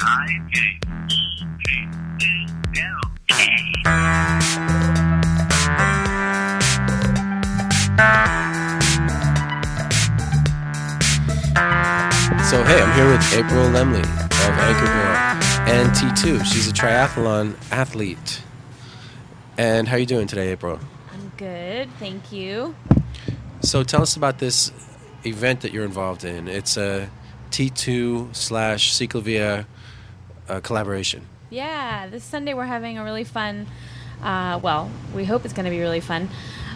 I J G L K. So hey, I'm here with April Lemley of Anchor Girl and T2. She's a triathlon athlete. And how are you doing today, April? I'm good, thank you. So tell us about this event that you're involved in. It's a T2 slash CicLAvia uh, collaboration. Yeah, this Sunday we're having a really fun, uh, well, we hope it's going to be really fun,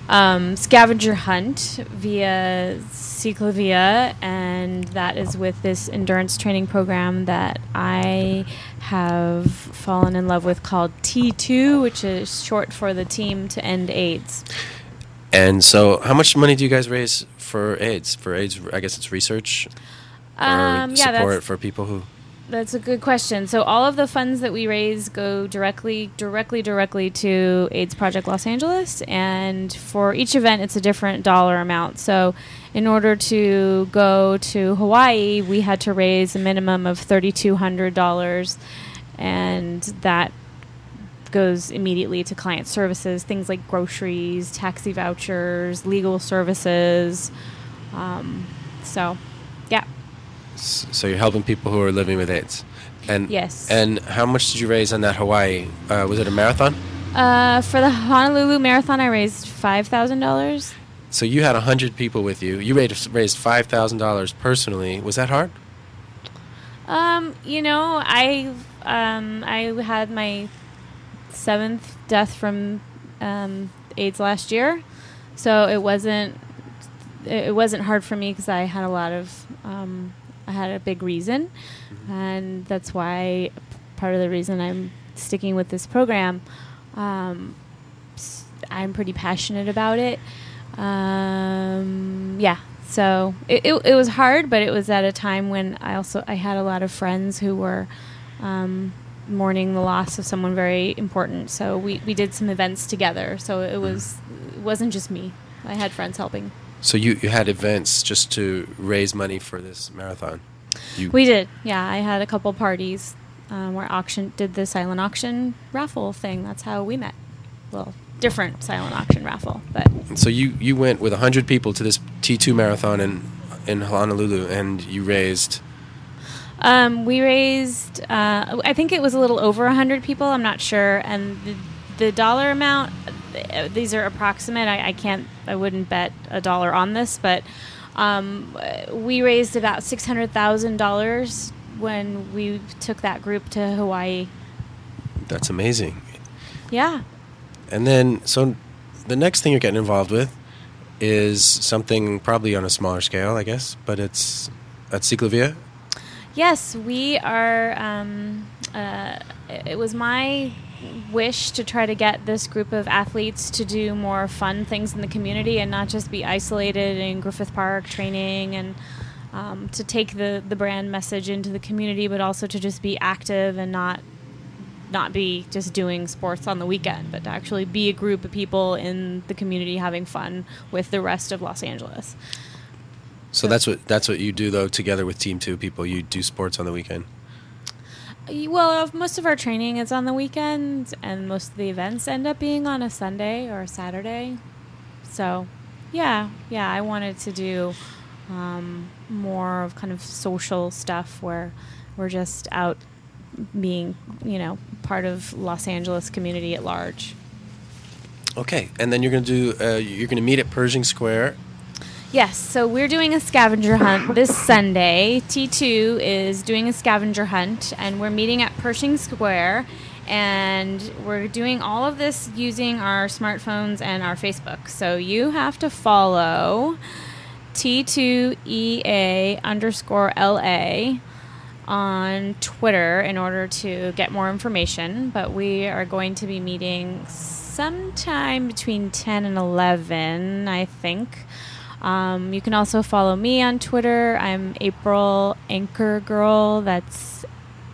um, scavenger hunt via CicLAvia, and that is with this endurance training program that I have fallen in love with called T2, which is short for the Team to End AIDS. And so, how much money do you guys raise for AIDS? For AIDS, I guess it's research or Um, yeah, support for people who. That's a good question. So all of the funds that we raise go directly, directly, directly to AIDS Project Los Angeles, and for each event, it's a different dollar amount. So, in order to go to Hawaii, we had to raise a minimum of thirty-two hundred dollars, and that goes immediately to client services, things like groceries, taxi vouchers, legal services. Um, so, So you're helping people who are living with AIDS. And Yes. And how much did you raise on that Hawaii? Uh, was it a marathon? Uh, for the Honolulu Marathon, I raised five thousand dollars. So you had hundred people with you. You raised raised five thousand dollars personally. Was that hard? Um, you know, I um, I had my seventh death from um, AIDS last year, so it wasn't it it wasn't hard for me because I had a lot of um, I had a big reason, and that's why part of the reason I'm sticking with this program. Um, I'm pretty passionate about it. Um, yeah, so it, it, it was hard, but it was at a time when I also I had a lot of friends who were um, mourning the loss of someone very important. So we, we did some events together. So it was it wasn't just me. I had friends helping. So you, you had events just to raise money for this marathon. You, We did, yeah. I had a couple parties um, where auction did the silent auction raffle thing. That's how we met. Well, different silent auction raffle, but so you, you went with hundred people to this T two marathon in in Honolulu, and you raised. Um, we raised, uh, I think it was a little over 100 people, I'm not sure. And the, the dollar amount, these are approximate. I, I can't, I wouldn't bet a dollar on this, but um, uh, we raised about $600,000 when we took that group to Hawaii. That's amazing. Yeah. And then, so the next thing you're getting involved with is something probably on a smaller scale, I guess, but it's at CicLAvia. Yes, we are. Um, uh, it was my wish to try to get this group of athletes to do more fun things in the community and not just be isolated in Griffith Park training and um, to take the, the brand message into the community, but also to just be active and not not be just doing sports on the weekend, but to actually be a group of people in the community having fun with the rest of Los Angeles. So that's what that's what you do though. Together with Team Two people, you do sports on the weekend. Well, most of our training is on the weekends, and most of the events end up being on a Sunday or a Saturday. So, yeah, yeah, I wanted to do um, more of kind of social stuff where we're just out being, you know, part of Los Angeles community at large. Okay, and then you're gonna do. Uh, you're gonna meet at Pershing Square. Yes, so we're doing a scavenger hunt this Sunday. T2 is doing a scavenger hunt, and we're meeting at Pershing Square. And we're doing all of this using our smartphones and our Facebook. So you have to follow T2EA underscore LA on Twitter in order to get more information. But we are going to be meeting sometime between 10 and 11, I think. Um, you can also follow me on Twitter. I'm April Anchor Girl. That's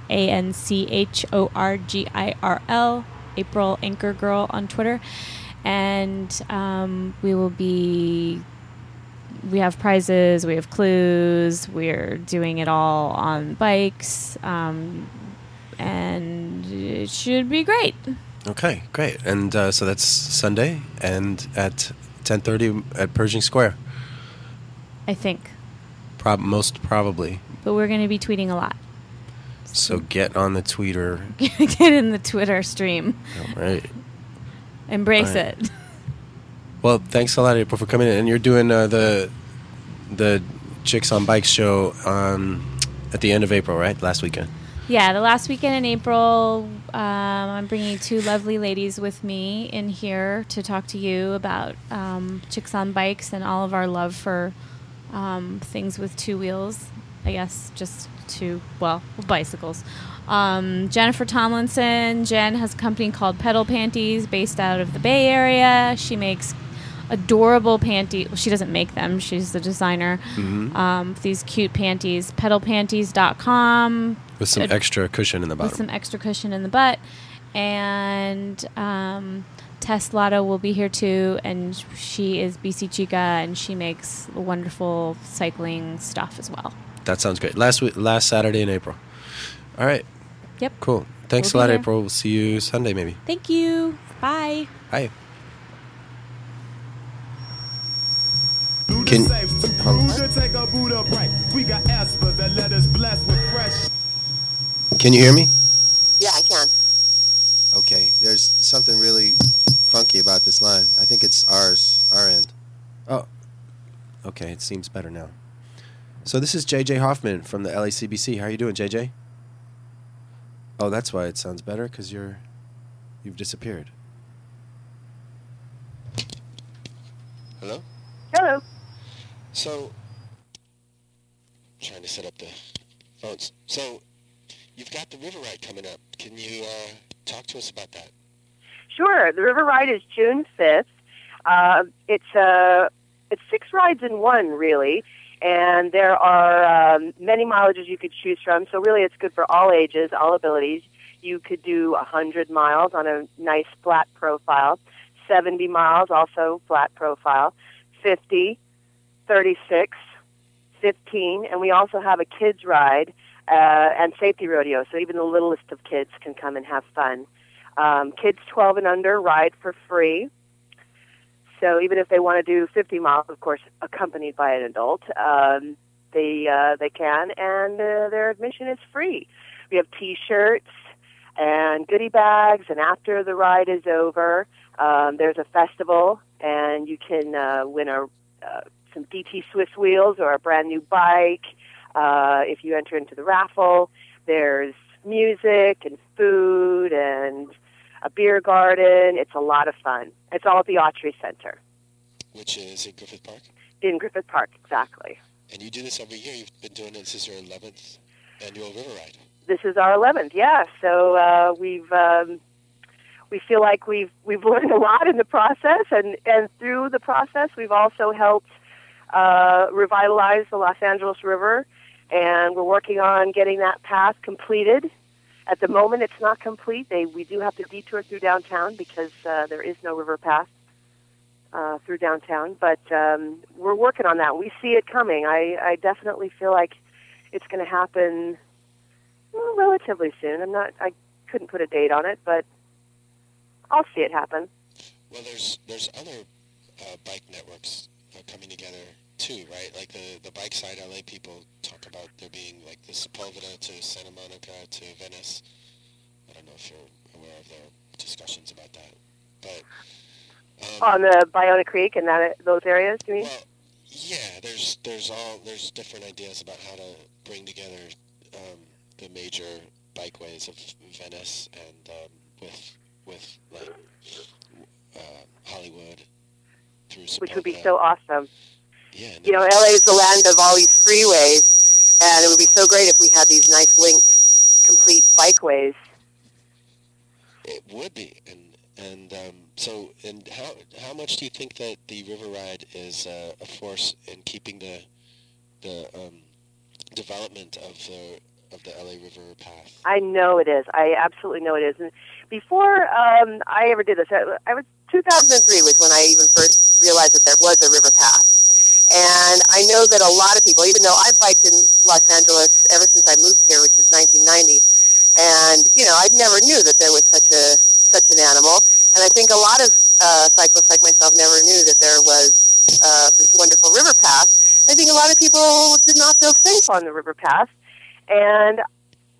A N C H O R G I R L. April Anchor Girl on Twitter. And um, we will be we have prizes, we have clues, we're doing it all on bikes. Um, and it should be great. Okay, great. And uh, so that's Sunday, and at 10:30 at Pershing Square. I think, Prob- most probably. but we're going to be tweeting a lot. So get on the tweeter. Get in the Twitter stream. All right. Embrace Right. it. Well, thanks a lot, April, for coming in. And you're doing uh, the the Chicks on Bikes show um, at the end of April, right? Last weekend. Yeah, the last weekend in April, um, I'm bringing two lovely ladies with me in here to talk to you about um, chicks on bikes and all of our love for um, things with two wheels. I guess just two, well, bicycles. Um, Jennifer Tomlinson. Jen has a company called Pedal Panties based out of the Bay Area. She makes adorable panties. Well, she doesn't make them, she's the designer. Mhm. Um, these cute panties. Pedalpanties.com With some It- extra cushion in the bottom. with some extra cushion in the butt. And um, Tess Lotto will be here too, and she is BC Chica, and she makes wonderful cycling stuff as well. that sounds great. Last week, last Saturday in April. All right. Yep. Cool. Thanks We'll a lot, there. April. We'll see you Sunday, maybe. Thank you. Bye. Bye. Can- safe. hold on. Who could take a Buddha break? We got espers that let us bless with fresh. Can you hear me? Yeah, I can. Okay. There's something really funky about this line. I think it's ours, our end. Oh. Okay. It seems better now. So this is JJ Hoffman from the LACBC. How are you doing, JJ? Oh, that's why it sounds better because you're, you've disappeared. Hello. Hello. So, trying to set up the phones. So, you've got the river ride coming up. Can you uh, talk to us about that? Sure. The river ride is June fifth. Uh, it's uh, it's six rides in one, really, and there are um, many mileages you could choose from. So really, it's good for all ages, all abilities. You could do a hundred miles on a nice flat profile, seventy miles also flat profile, 50, 36, 15, and we also have a kids ride uh, and safety rodeo. So even the littlest of kids can come and have fun. Um, kids 12 and under ride for free. So even if they want to do 50 miles, of course, accompanied by an adult, um, they uh, they can, and uh, their admission is free. We have T-shirts and goodie bags, and after the ride is over, um, there's a festival, and you can uh, win a uh, some DT Swiss wheels or a brand new bike uh, if you enter into the raffle. There's music and food and a beer garden. It's a lot of fun. It's all at the Autry Center Which is in Griffith Park. in Griffith Park, exactly. And you do this every year. You've been doing it. This is your 11th annual river ride. This is our 11th, yeah. So uh, we've um, we feel like we've we've learned a lot in the process, and and through the process, we've also helped uh, revitalize the Los Angeles River, and we're working on getting that path completed. At the moment, it's not complete. They we do have to detour through downtown because uh, there is no river path uh, through downtown, but um, we're working on that. We see it coming. I, I definitely feel like it's going to happen well, relatively soon. I'm not. I couldn't put a date on it, but I'll see it happen. Well, there's there's other uh, bike networks coming together too, right? Like the the bike side LA people talk about there being like the Sepulveda to Santa Monica to Venice. I don't know if you're aware of their discussions about that, but um, On the Ballona Creek and that those areas, do you mean? well, yeah, there's there's all there's different ideas about how to bring together um, the major bikeways of Venice and um, with with like uh, Hollywood through Which would be so awesome. Yeah. You know, LA is the land of all these freeways, and it would be so great if we had these nice linked, complete bikeways. It would be, and and um, so and how how much do you think that the river ride is uh, a force in keeping the the um, development of the of the LA River path? I know it is. I absolutely know it is. And before um, I ever did this, I, I was 2003 was when I even first realized that there was a river path. And I know that a lot of people, even though I've biked in Los Angeles ever since I moved here, which is 1990, and you know I never knew that there was such a such an animal. And I think a lot of uh, cyclists like myself never knew that there was uh, this wonderful river path. I think a lot of people did not feel safe on the river path. And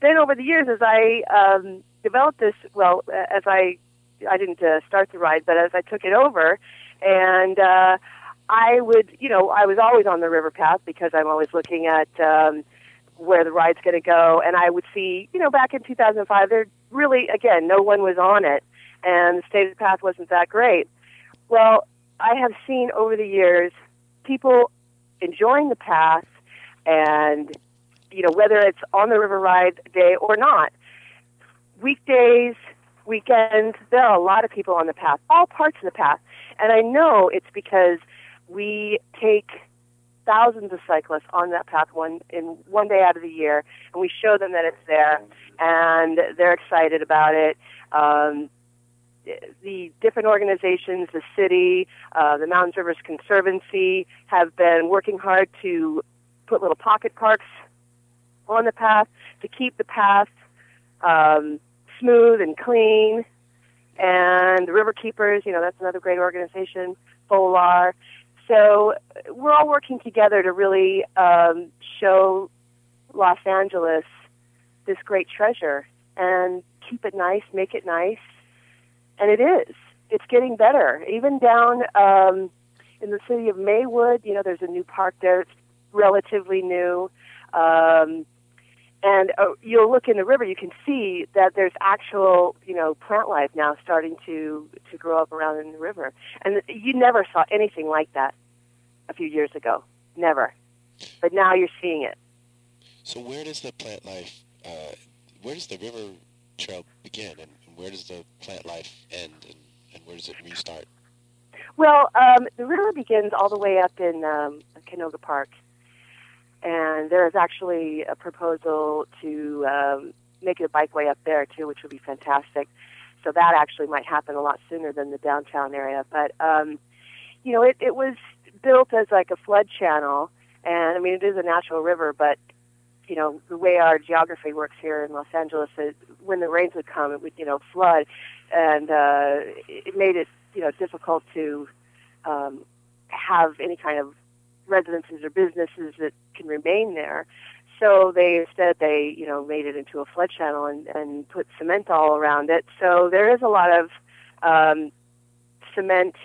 then over the years, as I um, developed this, well, as I I didn't uh, start the ride, but as I took it over, and uh, I would, you know, I was always on the river path because I'm always looking at um, where the ride's going to go, and I would see, you know, back in 2005, there really, again, no one was on it, and the state of the path wasn't that great. Well, I have seen over the years people enjoying the path, and you know, whether it's on the river ride day or not, weekdays, weekends, there are a lot of people on the path, all parts of the path. And I know it's because we take thousands of cyclists on that path one in one day out of the year, and we show them that it's there, and they're excited about it. Um, the different organizations, the city, uh, the Mountains Rivers Conservancy, have been working hard to put little pocket parks on the path to keep the path um, smooth and clean. And the River Keepers, you know, that's another great organization, FOLAR. So we're all working together to really um, show Los Angeles this great treasure and keep it nice, make it nice. And it is. It's getting better. Even down um, in the city of Maywood, you know, there's a new park there. It's relatively new. Um, and uh, you'll look in the river, you can see that there's actual, you know, plant life now starting to to grow up around in the river, and you never saw anything like that a few years ago, never. But now you're seeing it. So where does the plant life, uh, where does the river trail begin, and where does the plant life end, and, and where does it restart? Well, um, the river begins all the way up in um, Canoga Park and there is actually a proposal to um, make a bikeway up there too, which would be fantastic. So that actually might happen a lot sooner than the downtown area. But um, you know, it, it was built as like a flood channel, and I mean it is a natural river, but you know the way our geography works here in Los Angeles, it, when the rains would come, it would you know flood, and uh, it made it you know difficult to um, have any kind of residences or businesses that can remain there. So they instead they you know made it into a flood channel and, and put cement all around it. So there is a lot of um, cement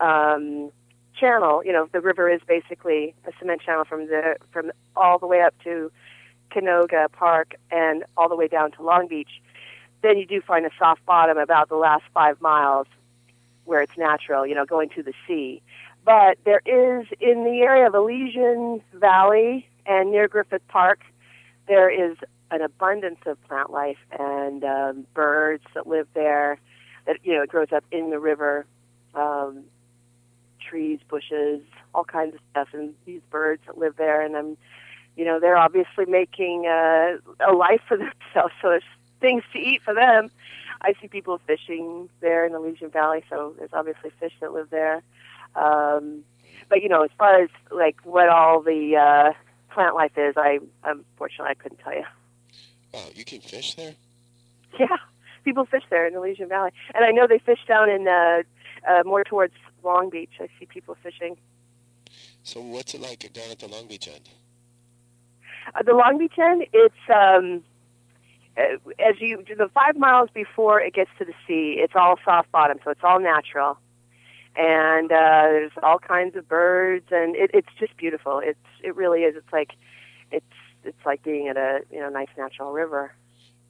um, channel. You know the river is basically a cement channel from the from all the way up to Canoga Park and all the way down to Long Beach. Then you do find a soft bottom about the last five miles where it's natural. You know going to the sea. But there is in the area of Elysian Valley and near Griffith Park, there is an abundance of plant life and um, birds that live there. That you know, it grows up in the river, um, trees, bushes, all kinds of stuff, and these birds that live there. And I'm, you know, they're obviously making uh, a life for themselves, so there's things to eat for them. I see people fishing there in Elysian Valley, so there's obviously fish that live there. Um, but you know, as far as like what all the uh, plant life is, I unfortunately I couldn't tell you. Wow, you can fish there? Yeah, people fish there in the Elysian Valley, and I know they fish down in uh, uh, more towards Long Beach. I see people fishing. So what's it like down at the Long Beach end? Uh, the Long Beach end, it's um, uh, as you the five miles before it gets to the sea. It's all soft bottom, so it's all natural and uh, there's all kinds of birds, and it, it's just beautiful. It's it really is. It's like it's it's like being at a you know nice natural river.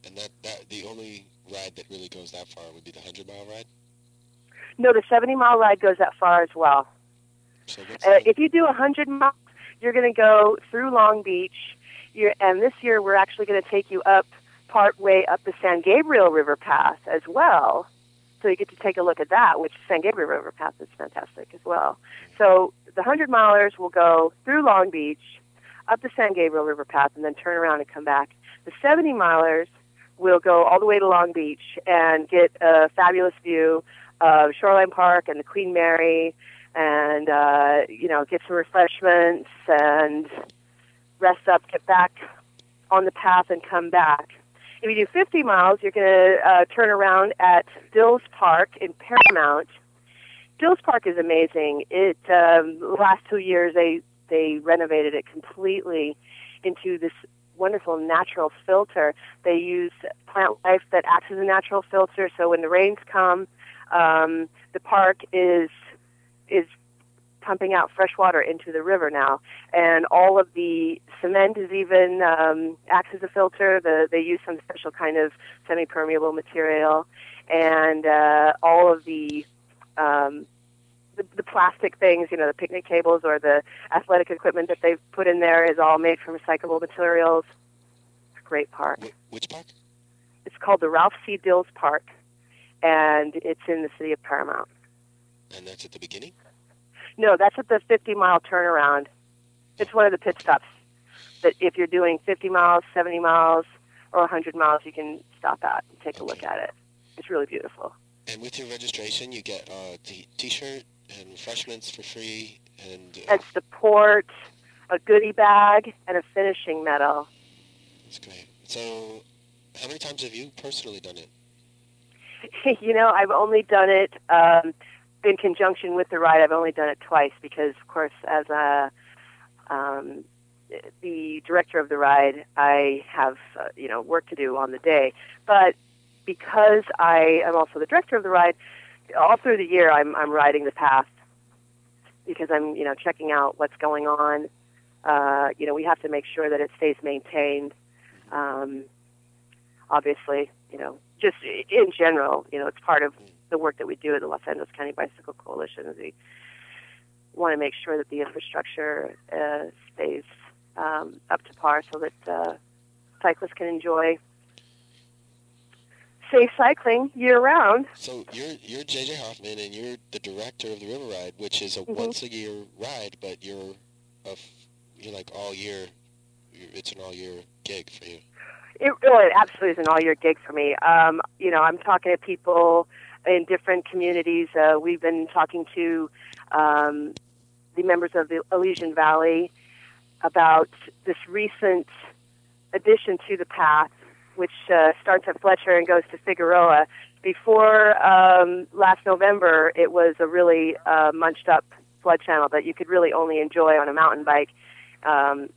And that, that the only ride that really goes that far would be the hundred mile ride. No, the seventy mile ride goes that far as well. So uh, if you do a hundred miles, you're going to go through Long Beach. You're, and this year we're actually going to take you up part way up the San Gabriel River Path as well so you get to take a look at that, which San Gabriel River Path is fantastic as well. So the 100 milers will go through Long Beach, up the San Gabriel River Path, and then turn around and come back. The 70 milers will go all the way to Long Beach and get a fabulous view of Shoreline Park and the Queen Mary, and uh, you know get some refreshments and rest up, get back on the path, and come back. If you do 50 miles, you're going to uh, turn around at Dills Park in Paramount. Dills Park is amazing. It um, the last two years they they renovated it completely, into this wonderful natural filter. They use plant life that acts as a natural filter. So when the rains come, um, the park is is pumping out fresh water into the river now, and all of the cement is even um, acts as a filter. The, they use some special kind of semi-permeable material, and uh, all of the um, the, the plastic things, you know, the picnic tables or the athletic equipment that they've put in there is all made from recyclable materials. It's a great park. Which park? It's called the Ralph C. Dills Park, and it's in the city of Paramount. And that's at the beginning? No, that's at the 50 mile turnaround. It's one of the pit stops that if you're doing 50 miles, 70 miles, or 100 miles, you can stop at and take a look at it. It's really beautiful. And with your registration, you get a t- t-shirt and refreshments for free. And uh, It's the port, a goodie bag, and a finishing medal. that's great. So how many times have you personally done it? you know, I've only done it um, in conjunction with the ride. I've only done it twice because, of course, as a um, the director of the ride, I have uh, you know work to do on the day. But because I am also the director of the ride, all through the year I'm I'm riding the path because I'm you know checking out what's going on. Uh, you know, we have to make sure that it stays maintained. Um, obviously, you know, just in general, you know, it's part of the work that we do at the Los Angeles County Bicycle Coalition. Is we want to make sure that the infrastructure uh, stays um, up to par so that uh, cyclists can enjoy safe cycling year round. So you're you're JJ Hoffman, and you're the director of the River Ride, which is a Mhm. once a year ride, but you're a you're like all year. It's an all year gig for you. It, well, it absolutely is an all-year gig for me. Um, you know, I'm talking to people in different communities. Uh, we've been talking to um, the members of the Elysian Valley about this recent addition to the path, which uh, starts at Fletcher and goes to Figueroa. Before um, last November, it was a really uh, munched up flood channel that you could really only enjoy on a mountain bike. Um,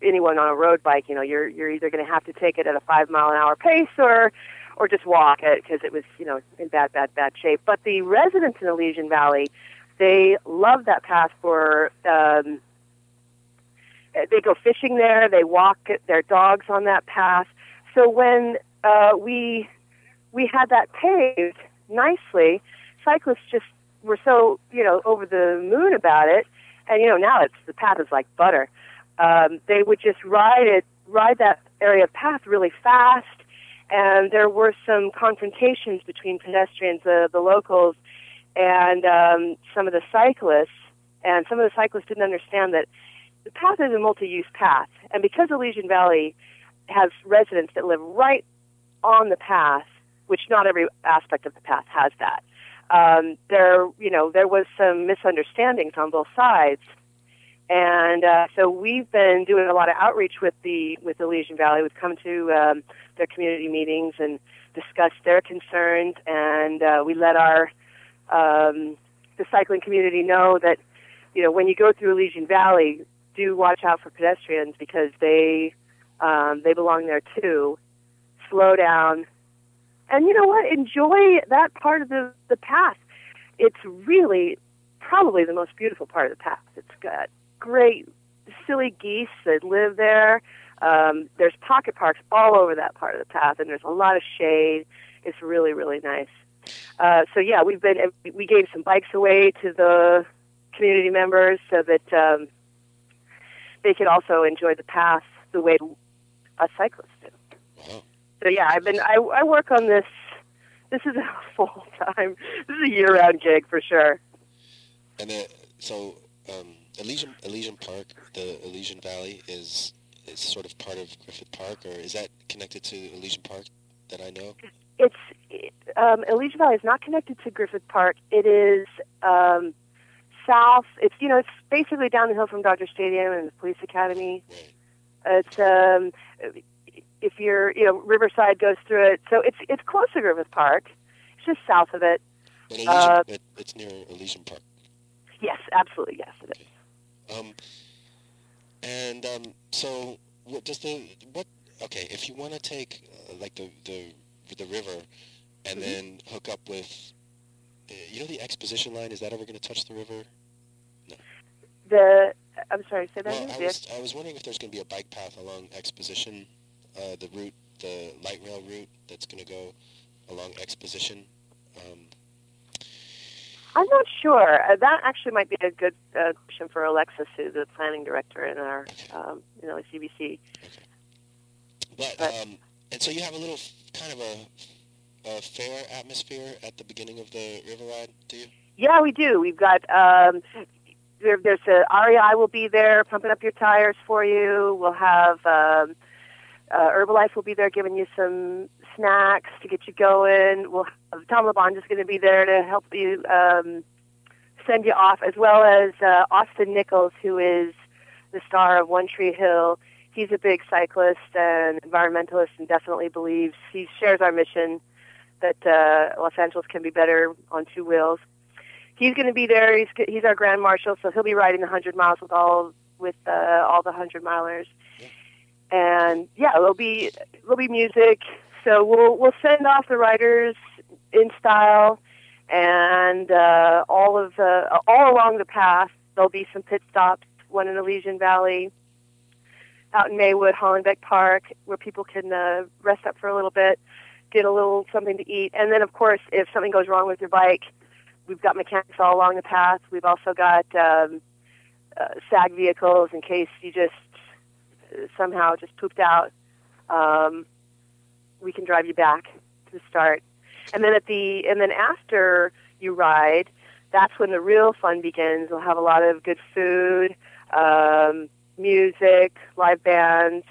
anyone on a road bike, you know, you're you're either going to have to take it at a five mile an hour pace or or just walk it because it was you know in bad bad bad shape. But the residents in Elysian Valley, they love that path for. Um, they go fishing there. They walk their dogs on that path. So when uh, we we had that paved nicely, cyclists just were so you know over the moon about it. And you know now it's the path is like butter um, they would just ride it, ride that area of path really fast, and there were some confrontations between pedestrians, uh, the locals, and um, some of the cyclists. And some of the cyclists didn't understand that the path is a multi-use path, and because Elysian Valley has residents that live right on the path, which not every aspect of the path has that. Um, there, you know, there was some misunderstandings on both sides, and uh, so we've been doing a lot of outreach with the with Elysian Valley. We've come to um, their community meetings and discussed their concerns, and uh, we let our um, the cycling community know that you know when you go through Elysian Valley, do watch out for pedestrians because they um, they belong there too. Slow down, and you know what? Enjoy that part of the the path. It's really probably the most beautiful part of the path. It's got great silly geese that live there. Um, there's pocket parks all over that part of the path, and there's a lot of shade. It's really, really nice. Uh, so yeah, we've been we gave some bikes away to the community members so that um, they could also enjoy the path the way us cyclists do. Wow. So yeah, I've been I, I work on this. This is a full time. This is a year round gig for sure. And so um, Elysian Elysian Park, the Elysian Valley, is is sort of part of Griffith Park, or is that connected to Elysian Park that I know? it's um, Elysian Valley is not connected to Griffith Park. It is um, south. It's you know it's basically down the hill from Dodger Stadium and the Police Academy. Right. It's um, if you're you know Riverside goes through it, so it's it's close to Griffith Park. It's just south of it. But Elysian, Uh, it, it's near Elysian Park. Yes, absolutely, yes, it is. Um, and um, so what does the what? Okay, if you want to take uh, like the the the river, and Mhm. then hook up with, uh, you know, the exposition line. Is that ever going to touch the river? No. The I'm sorry, say that Well, again. I was I was wondering if there's going to be a bike path along Exposition, uh, the route, the light rail route that's going to go along Exposition. Um, I'm not sure. Uh, that actually might be a good uh, question for Alexis, who's the planning director in our, um, you know, CBC. but But- um, and so you have a little kind of a, a fair atmosphere at the beginning of the river ride, do you? Yeah, we do. We've got um, there, there's a REI will be there pumping up your tires for you. We'll have um, uh, Herbalife will be there giving you some snacks to get you going. We'll have Tom LaBonge is going to be there to help you um, send you off, as well as uh, Austin Nichols, who is the star of One Tree Hill. He's a big cyclist and environmentalist, and definitely believes he shares our mission that uh, Los Angeles can be better on two wheels he's going to be there. He's he's our grand marshal, so he'll be riding the hundred miles with all with uh, all the hundred milers. And yeah, there'll be there'll be music. So we'll we'll send off the riders in style, and uh, all of the all along the path there'll be some pit stops. One in Elysian Valley, out in Maywood, Hollenbeck Park, where people can uh, rest up for a little bit, get a little something to eat, and then of course, if something goes wrong with your bike, we've got mechanics all along the path. We've also got um, uh, SAG vehicles in case you just uh, somehow just pooped out. Um, we can drive you back to the start, and then at the and then after you ride, that's when the real fun begins. We'll have a lot of good food, um, music, live bands,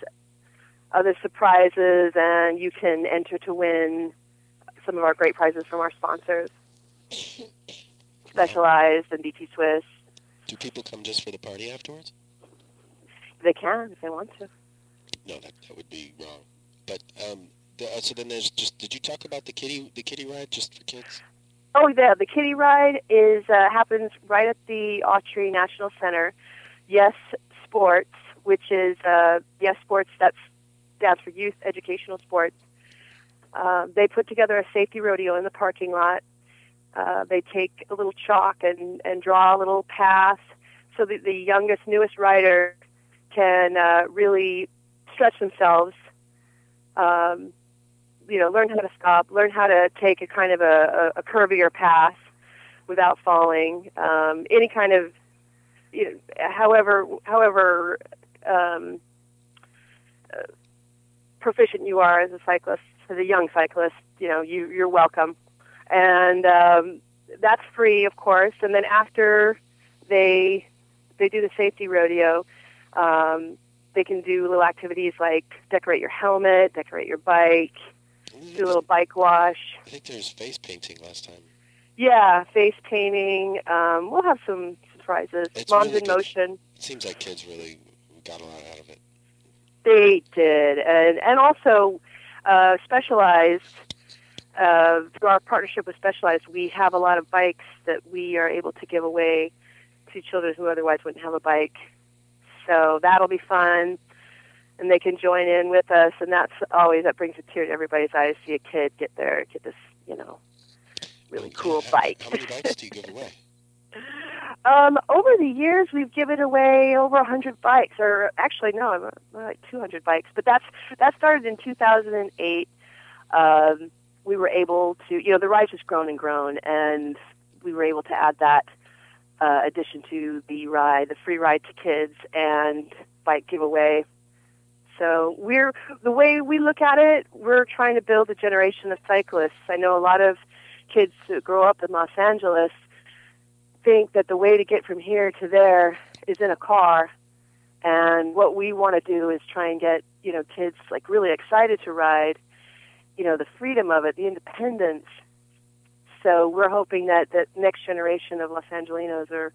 other surprises, and you can enter to win some of our great prizes from our sponsors. Specialized and DT Swiss. Do people come just for the party afterwards? They can if they want to. No, that, that would be wrong. But um, uh, so then there's just. Did you talk about the kitty the kitty ride just for kids? Oh yeah, the kiddie ride is uh, happens right at the Autry National Center. Yes Sports, which is uh, Yes Sports, that stands for Youth Educational Sports. Uh, they put together a safety rodeo in the parking lot. Uh, they take a little chalk and, and draw a little path so that the youngest, newest rider can uh, really stretch themselves. Um, you know, learn how to stop, learn how to take a kind of a, a, a curvier path without falling. Um, any kind of, you know, however, however um, uh, proficient you are as a cyclist, as a young cyclist, you know, you, you're welcome. And um, that's free, of course. And then after they they do the safety rodeo, um, they can do little activities like decorate your helmet, decorate your bike, do a little bike wash. I think there's face painting last time. Yeah, face painting. Um, we'll have some surprises. It's Moms really in good. motion. It seems like kids really got a lot out of it. They did, and and also uh, Specialized. Uh, through our partnership with Specialized, we have a lot of bikes that we are able to give away to children who otherwise wouldn't have a bike. So that'll be fun, and they can join in with us. And that's always that brings a tear to everybody's eyes. to See a kid get there, get this, you know, really Okay, cool how- bike. How many bikes do you give away? Um, over the years, we've given away over a hundred bikes, or actually, no, I'm like two hundred bikes. But that's that started in 2008. Um, we were able to, you know, the ride's just grown and grown, and we were able to add that uh, addition to the ride, the free ride to kids and bike giveaway. So we're the way we look at it, we're trying to build a generation of cyclists. I know a lot of kids who grow up in Los Angeles think that the way to get from here to there is in a car. And what we want to do is try and get, you know, kids like really excited to ride, you know, the freedom of it, the independence. So we're hoping that that next generation of Los Angelinos are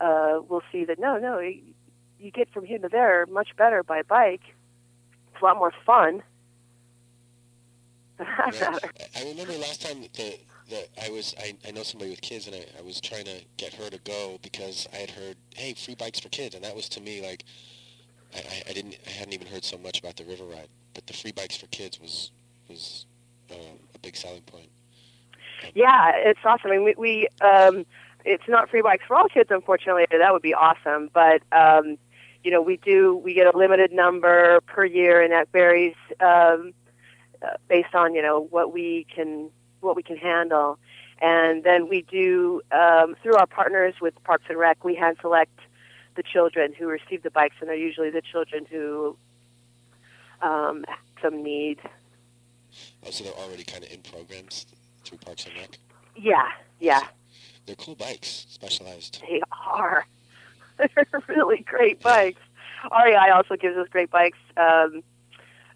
uh, will see that no, no, you, you get from here to there much better by bike. It's a lot more fun. I'd Yeah. rather- I I remember last time that the, the I was I, I know somebody with kids and I, I was trying to get her to go because I had heard hey free bikes for kids and that was to me like I, I, I didn't I hadn't even heard so much about the river ride, but the free bikes for kids was was uh, a big selling point. Yeah, it's awesome. I mean, we, we um, it's not free bikes for all kids, unfortunately. That would be awesome, but um, you know, we do we get a limited number per year, and that varies um, uh, based on you know what we can what we can handle. And then we do um, through our partners with Parks and Rec, we hand select the children who receive the bikes, and they're usually the children who um, have some need. Oh, so they're already kind of in programs through Parks and Rec. Yeah, yeah. They're cool bikes, specialized. They are. They're really great bikes. REI also gives us great bikes. Um,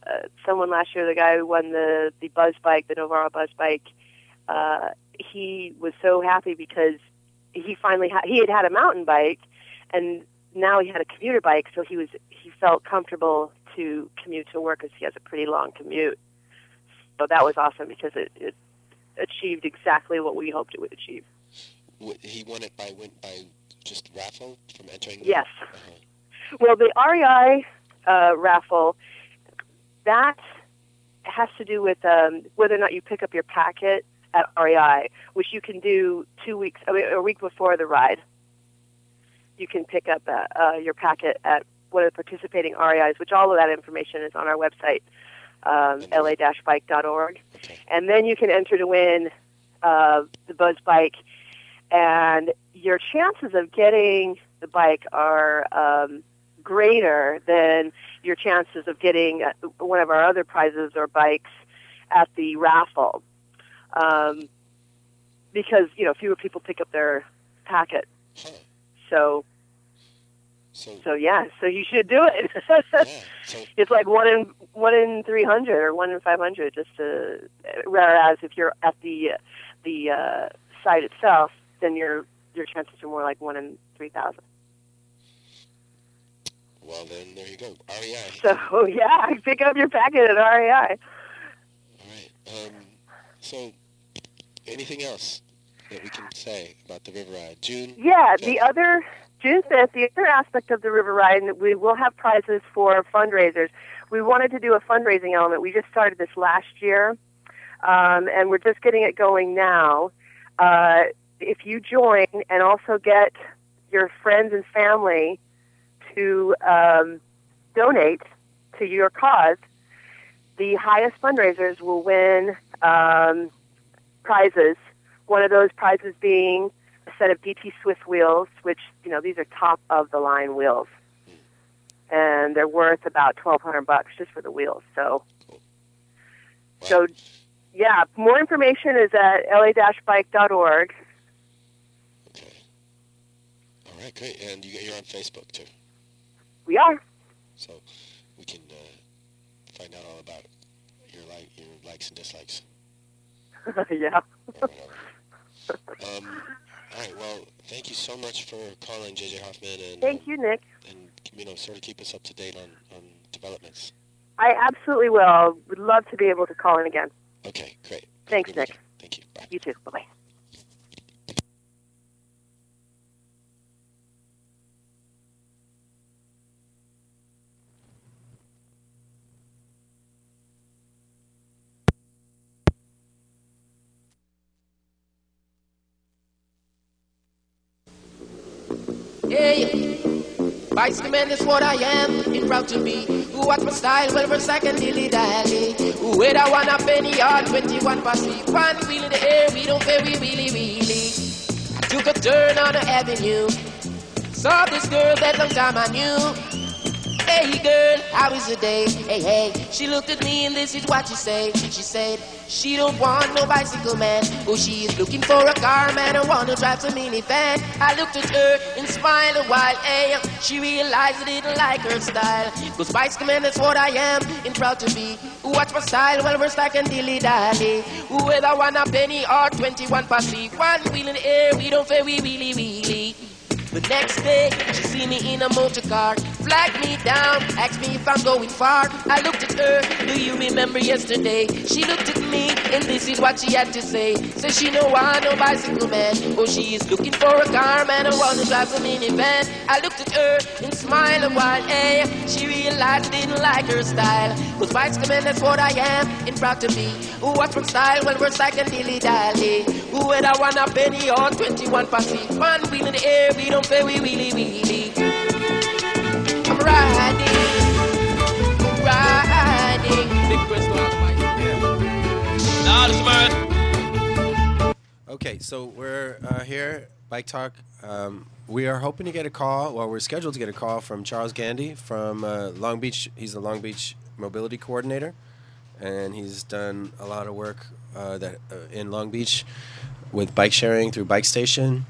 uh, someone last year, the guy who won the the Buzz bike, the Novara Buzz bike, uh, he was so happy because he finally had he had had a mountain bike, and now he had a commuter bike, so he was he felt comfortable to commute to work because he has a pretty long commute. So that was awesome because it, it achieved exactly what we hoped it would achieve. He won it by win by just raffle from entering. the- Yes. Uh-huh. Well, the REI uh, raffle that has to do with um, whether or not you pick up your packet at REI, which you can do two weeks, I mean, a week before the ride. You can pick up uh, uh, your packet at one of the participating REIs, which all of that information is on our website, um, la-bike.org. Okay. And then you can enter to win uh, the Buzz Bike, and your chances of getting the bike are um, greater than your chances of getting uh, one of our other prizes or bikes at the raffle, um, because you know fewer people pick up their packet. So, So so yeah, so you should do it. yeah. So it's like one in one in three hundred or one in five hundred. Just to, whereas if you're at the the uh, site itself, then your your chances are more like one in three thousand. well then there you go. REI. So yeah, pick up your packet at REI. All right. Um, so anything else that we can say about the river ride? June. Yeah, the other June fifth, the other aspect of the river ride, and we will have prizes for fundraisers. We wanted to do a fundraising element. We just started this last year, um, and we're just getting it going now. Uh, if you join and also get your friends and family to um, donate to your cause, the highest fundraisers will win um, prizes. One of those prizes being a set of DT Swiss wheels, which you know these are top of the line wheels, and they're worth about twelve hundred bucks just for the wheels. So, Wow. so yeah, more information is at la-bike.org. Okay. All right, great. And you, you're on Facebook too, We are. so we can uh, find out all about your like your likes and dislikes yeah. or whatever. um, all right. Well, thank you so much for calling, JJ Hoffman, and Thank you, Nick. and you know sort of keep us up to date on on developments. I absolutely will. Would love to be able to call in again. Okay, great. Thanks, Nick. weekend. Thank you. Bye. You too. Bye bye. Hey, Bicycle man is what I am, and proud to be. Who watch my style, well versed, I can dilly dally. Who wait I want a penny or 21 past three. One wheel in the air, we don't pay, we really, really. I took a turn on the avenue. Saw this girl that long time I knew. Hey girl, how is the day? Hey, hey. She looked at me and this is what she said. She said, she don't want no bicycle man. Oh, she is looking for a car man want to drive some minivan. I looked at her and smiled a while. Hey, she realized I didn't like her style. Cause bicycle man, that's what I am and proud to be. Watch my style, well versed I can dilly dally. Whether I want a penny or 21 past three. One wheel in the air, we don't fair, we really, really. The next day, she see me in a motor car, flagged me down, asked me if I'm going far. I looked at her, do you remember yesterday? She looked at me, and this is what she had to say. Says she no want no bicycle man. Oh, she is looking for a car man who wanna drive a minivan. I looked at her and smiled a while. Hey, she realized I didn't like her style. Cause bicycle man, that's what I am and proud to be. Who what's from style? Well, we're second dilly dally. Who would I want a penny or 21 posse? One wheel in the air, we don't pay, we wheelie wheelie. I'm riding, riding. Big Bristol on the mic. Now this man. Okay, so we're uh, here, Bike Talk. Um, we are hoping to get a call. Well, we're scheduled to get a call from Charles Gandy from uh, Long Beach. He's the Long Beach Mobility Coordinator, and he's done a lot of work uh, that uh, in Long Beach with bike sharing through Bike Station.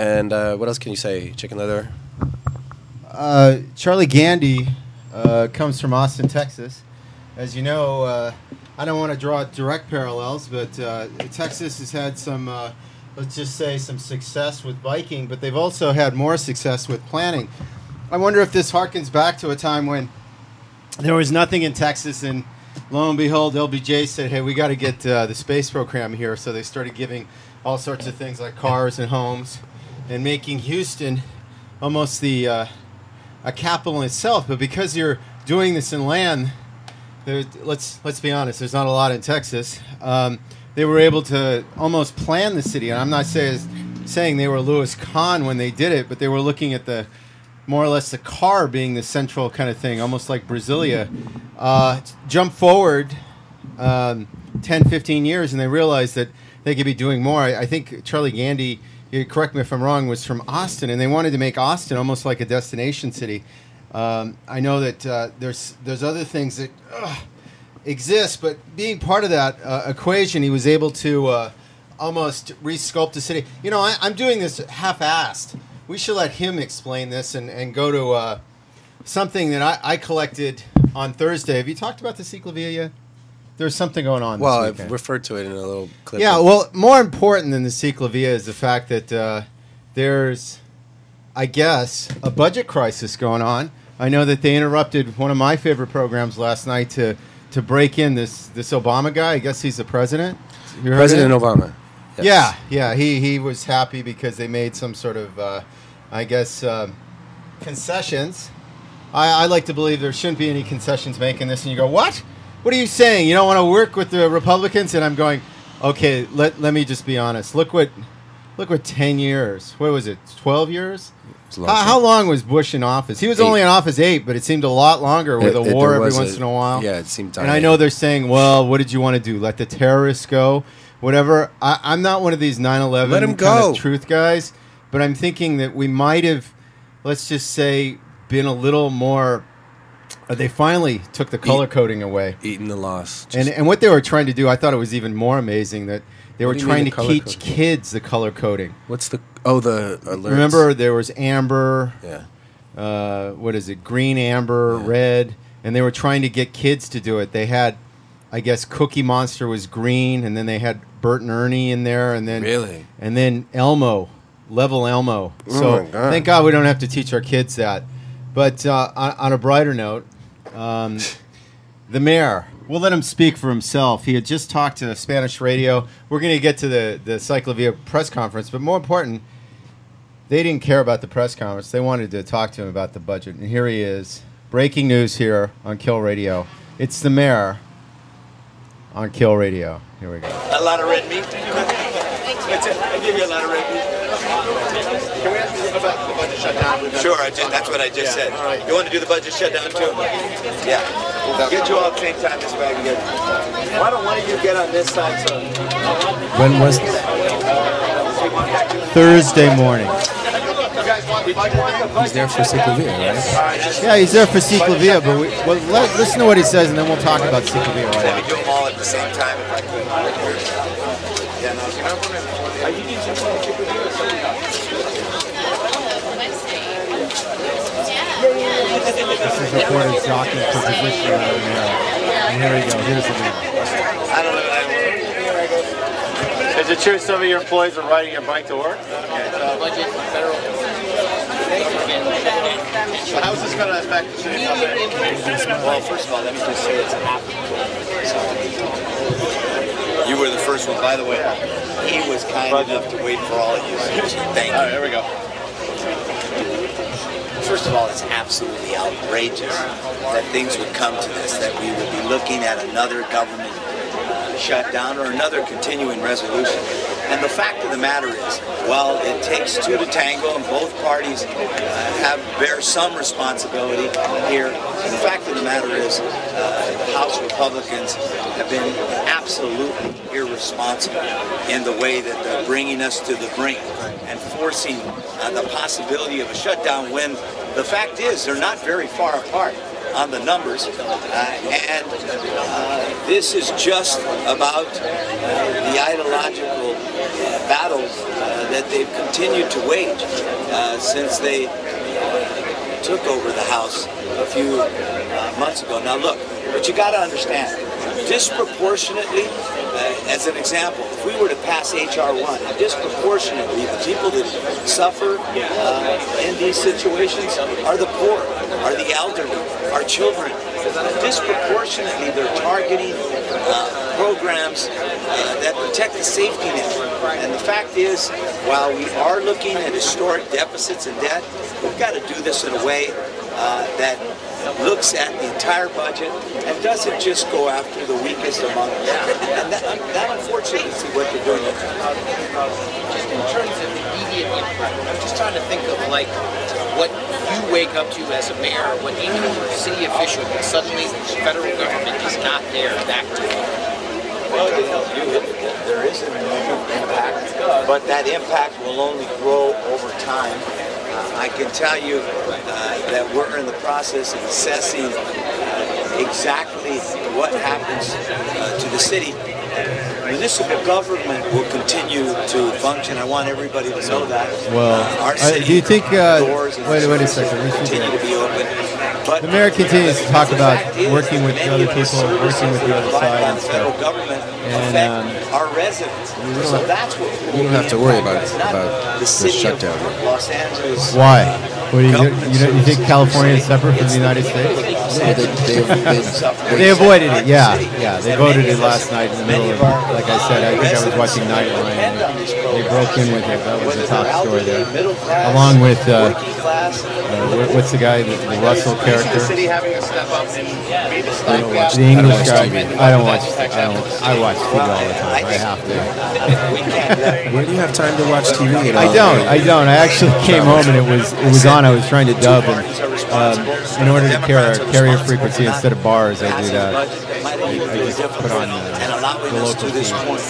And uh, what else can you say, Chicken Leather? Uh, Charlie Gandy uh, comes from Austin, Texas. As you know, uh, I don't want to draw direct parallels, but uh, Texas has had some, uh, let's just say, some success with biking, but they've also had more success with planning. I wonder if this harkens back to a time when there was nothing in Texas, and lo and behold, LBJ said, "Hey, we got to get the space program here." So they started giving all sorts of things like cars and homes, and making Houston almost the uh, a capital in itself. But because you're doing this in land, there, let's let's be honest. There's not a lot in Texas. Um, they were able to almost plan the city, and I'm not say, saying they were Louis Kahn when they did it, but they were looking at the more or less the car being the central kind of thing, almost like Brasilia. Uh, jump forward um, 10, 15 years, and they realized that they could be doing more. I, I think Charlie Gandy, you correct me if I'm wrong, was from Austin, and they wanted to make Austin almost like a destination city. Um, I know that uh, there's there's other things that exist, but being part of that uh, equation, he was able to uh, almost resculpt the city. You know, I, I'm doing this half-assed. We should let him explain this and, and go to uh, something that I, I collected on Thursday. Have you talked about the Ciclovia yet? There's something going on. Well, I've referred to it in a little clip. Yeah, well, more important than the C Ciclovia is the fact that uh, there's, I guess, a budget crisis going on. I know that they interrupted one of my favorite programs last night to to break in this this Obama guy. I guess he's the president. You heard President? Obama. Yes. Yeah, yeah. He he was happy because they made some sort of, uh, I guess, um concessions. I, I like to believe there shouldn't be any concessions making this. And you go, what? What are you saying? You don't want to work with the Republicans? And I'm going, okay. Let let me just be honest. Look what, look what ten years. What was it? Twelve years? Long How, how long was Bush in office? He was Eight. only in office eight, but it seemed a lot longer with It- a war every once a- in a while. Yeah, it seemed. And I know they're saying, well, what did you want to do? Let the terrorists go? Whatever. I, I'm not one of these 9 11 Let 'em go. truth guys, but I'm thinking that we might have, let's just say, been a little more. Uh, They finally took the color coding away. eating the loss. And, Just- and what they were trying to do, I thought it was even more amazing that they were What do you mean trying the to color teach coding? kids the color coding. what's the? Oh, the alerts. Remember, there was amber, Yeah. uh, what is it, green, amber, red, and they were trying to get kids to do it. They had, I guess, Cookie Monster was green, and then they had Bert and Ernie in there, and then Really? and then Elmo, level Elmo. Oh So my God. thank God we don't have to teach our kids that. But uh, on, on a brighter note, um, the mayor. We'll let him speak for himself. He had just talked to Spanish radio. We're going to get to the the Cyclovia press conference, but more important, they didn't care about the press conference. They wanted to talk to him about the budget. And here he is. Breaking news here on Kill Radio. It's the mayor on Kill Radio. Here we go. A lot of red meat. I give you a lot of red meat. Can we ask you about the budget shutdown? Sure, I just, that's what I just said. You want to do the budget shutdown too? Yeah. We'll get you all at the same time this way I get. Why don't one of you get on this side so? When was? Thursday morning. You guys want the budget? He's there for Ciclovia, right? Yeah, he's there for Ciclovia, but we, well, let, listen to what he says, and then we'll talk about Ciclovia right Let me do them all at the same time if I could. Yeah, no, you know, are you doing something? This is reported jockeying for position out of there. And here we go. Here's the mayor. I don't know. Is it true some of your employees are riding your bike to work? So how's this going to affect the city? Well, first of all, let me just say it's a happy You first one. By the way, he was kind enough to wait for all of you. Thank you. All right, there we go. First of all, it's absolutely outrageous that things would come to this, that we would be looking at another government uh, shutdown or another continuing resolution. And the fact of the matter is, while it takes two to tango and both parties uh, have bear some responsibility here, the fact of the matter is, uh, House Republicans have been absolutely irresponsible in the way that they're bringing us to the brink and forcing uh, the possibility of a shutdown when the fact is they're not very far apart on the numbers. Uh, and uh, this is just about uh, the ideological uh, battles uh, that they've continued to wage uh, since they took over the House a few months ago. Now, look, but you got to understand, disproportionately, uh, as an example, if we were to pass HR 1, disproportionately, the people that suffer uh, in these situations are the poor, are the elderly, are children. Disproportionately, they're targeting uh, programs uh, that protect the safety net. And the fact is, while we are looking at historic deficits and debt, we've got to do this in a way uh, that looks at the entire budget and doesn't just go after the weakest among us. And that, that unfortunately is what they're doing. just in terms of immediate impact, I'm just trying to think of like what you wake up to as a mayor, what even a city official, when suddenly the federal government is not there that day. Well, it tells you that there is an immediate impact, but that impact will only grow over time. I can tell you uh, that we're in the process of assessing uh, exactly what happens uh, to the city. Municipal government will continue to function. I want everybody to know that. Well, Uh, our city do you think? Uh, doors and wait, wait a second. will we continue to be open. But The mayor continues to talk about working with many other people, working with the other side and the stuff. Government And, affect um, our residents. don't So have- that's what you don't have to worry about about the the city shutdown. of Los Angeles. Why? What do you, you, don't, you think California is separate from the United States? No, they, they, they, They avoided it. Yeah, yeah. They voted it last night in the middle of. Like I said, I think I was watching Nightline. They broke in with it. That was the top story there, along with uh, uh, what's the guy, the, the Russell character. city having to step up and be the I don't watch The I don't English guy. I don't watch. I don't. I watch TV all the time. I have to. Where do you have time to watch TV at all? I don't. I don't. I actually came home and it was it was on. I was trying to dub, and um, in order to carry carrier frequency instead of bars, I do that. I just put on the, the local this feed. point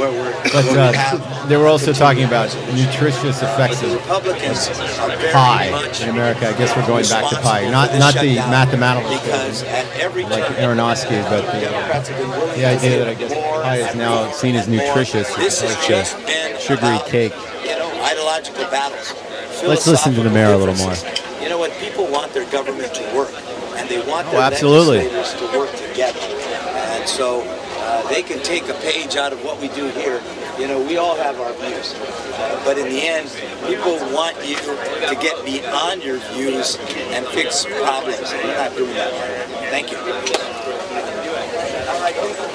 where we're But where we uh, they were also talking about nutritious effects of Republicans are very pie in America. I guess we're going back to pie, not not the mathematical because at every like Aronofsky, but the, Democrats have been working the idea that I guess pie is now seen as nutritious This as has just sugary cake. You know, ideological battles. Let's listen to the mayor a little more. You know what? People want their government to work, and they want Oh, their absolutely. legislators to work together. And so they can take a page out of what we do here. You know, we all have our views, but in the end, people want you to get beyond your views and fix problems. We're not doing that. Thank you.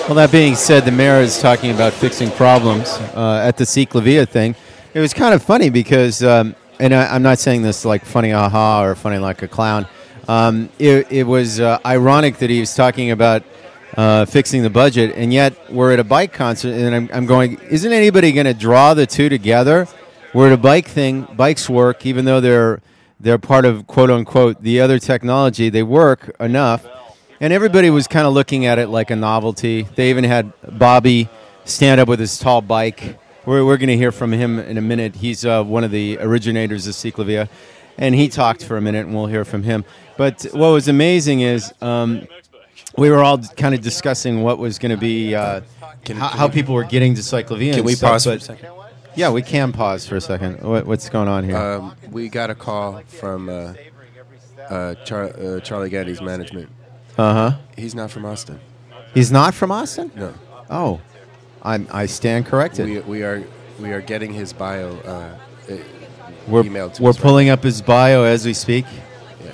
Well, that being said, the mayor is talking about fixing problems uh, at the CicLAvia thing. It was kind of funny because, um, and I, I'm not saying this like funny aha or funny like a clown. Um, it, it was uh, ironic that he was talking about uh, fixing the budget, and yet we're at a bike concert, and I'm, I'm going, isn't anybody going to draw the two together? We're at a bike thing. Bikes work, even though they're they're part of quote unquote the other technology. They work enough. And everybody was kind of looking at it like a novelty. They even had Bobby stand up with his tall bike. We're, we're going to hear from him in a minute. He's uh, one of the originators of CicLAvia. And he talked for a minute, and we'll hear from him. But what was amazing is um, we were all kind of discussing what was going to be, uh, how, how people were getting to CicLAvia. Can we stuff, pause for a second? Yeah, we can pause for a second. What, what's going on here? Um, we got a call from uh, uh, Char- uh, Charlie Gandy's management. Uh huh. He's not from Austin. He's not from Austin? No. Oh, I'm, I stand corrected. We, we are we are getting his bio uh, We're, emailed to we're us right pulling up his bio as we speak. Yeah.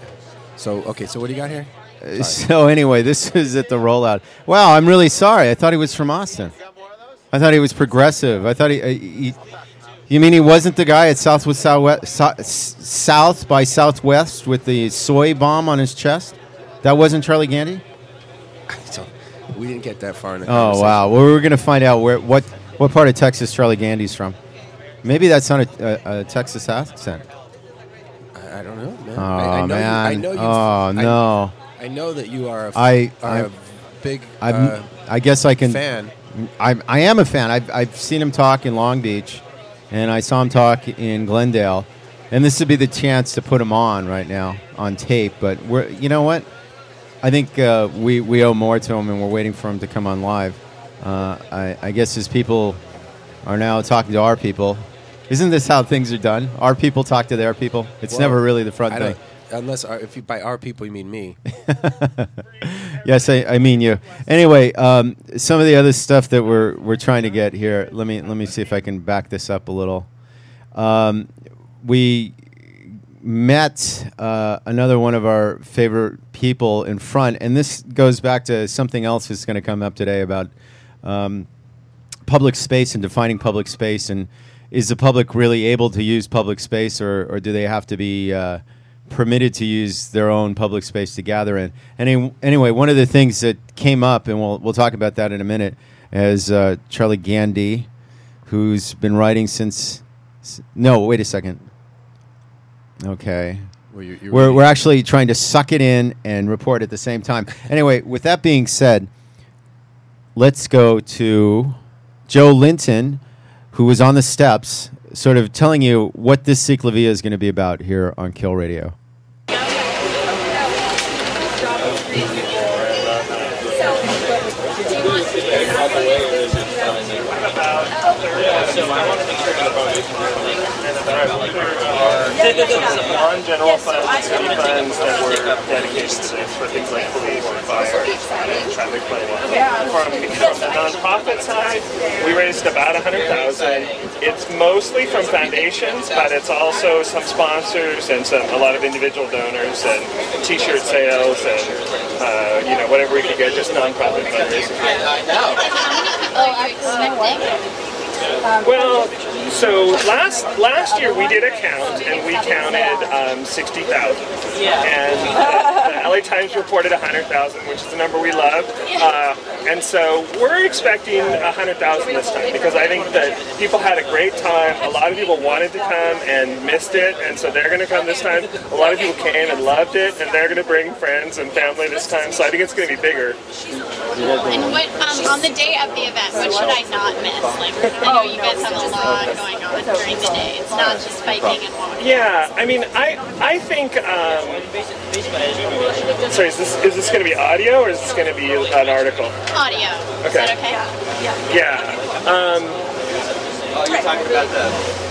So okay, so what do you got here? So anyway, this is at the rollout. Wow, I'm really sorry. I thought he was from Austin. I thought he was progressive. I thought he. Uh, he you mean he wasn't the guy at Southwest Southwest South by Southwest with the soy bomb on his chest? That wasn't Charlie Gandy. We didn't get that far in the Oh wow! Well, we are going to find out where what what part of Texas Charlie Gandy's from. Maybe that's not a, a, a Texas accent. I, I don't know, man. Oh I, I know man! You, I know you. oh no! I, know that you are a, f- I- are a big I'm, uh, I guess I can. fan. I, I am a fan. I've, I've seen him talk in Long Beach, and I saw him talk in Glendale, and this would be the chance to put him on right now on tape. But we're, you know what? I think uh, we we owe more to him, and we're waiting for him to come on live. Uh, I, I guess his people are now talking to our people. Isn't this how things are done? Our people talk to their people. It's never really the front I thing. don't- Unless our, if you, by our people you mean me. yes, I, I mean you. Anyway, um, some of the other stuff that we're we're trying to get here. Let me let me see if I can back this up a little. Um, we met uh, another one of our favorite people in front, and this goes back to something else that's going to come up today about um, public space and defining public space, and is the public really able to use public space, or, or do they have to be uh, permitted to use their own public space to gather in? Any, anyway, one of the things that came up, and we'll we'll talk about that in a minute, is uh, Charlie Gandy, who's been writing since. No, wait a second. Okay. Well, you- you're we're, we're actually trying to suck it in and report at the same time. Anyway, with that being said, let's go to Joe Linton, who was on the steps, sort of telling you what this CicLAvia is going to be about here on Kill Radio. On general funds, city funds that were dedicated to for things like police and fire and traffic planning. From, from the nonprofit side, we raised about a hundred thousand. It's mostly from foundations, but it's also some sponsors and some a lot of individual donors and T-shirt sales and uh, you know whatever we could get, just nonprofit fundraising. Oh, expecting? Well, so last last year we did a count and we counted um, sixty thousand, and the, the LA Times reported hundred thousand, which is the number we love. Uh, and so we're expecting hundred thousand this time because I think that people had a great time. A lot of people wanted to come and missed it, and so they're going to come this time. A lot of people came and loved it, and they're going to bring friends and family this time. So I think it's going to be bigger. And what um, on the day of the event, what should I not miss? Like I know you guys a lot going on during the day. It's not just biking and walking. Yeah, I mean, I I think. Um, sorry, is this is this going to be audio or is this going to be an article? Audio. Is Okay. that okay? Yeah. Yeah. Um, Oh, you're talking about the.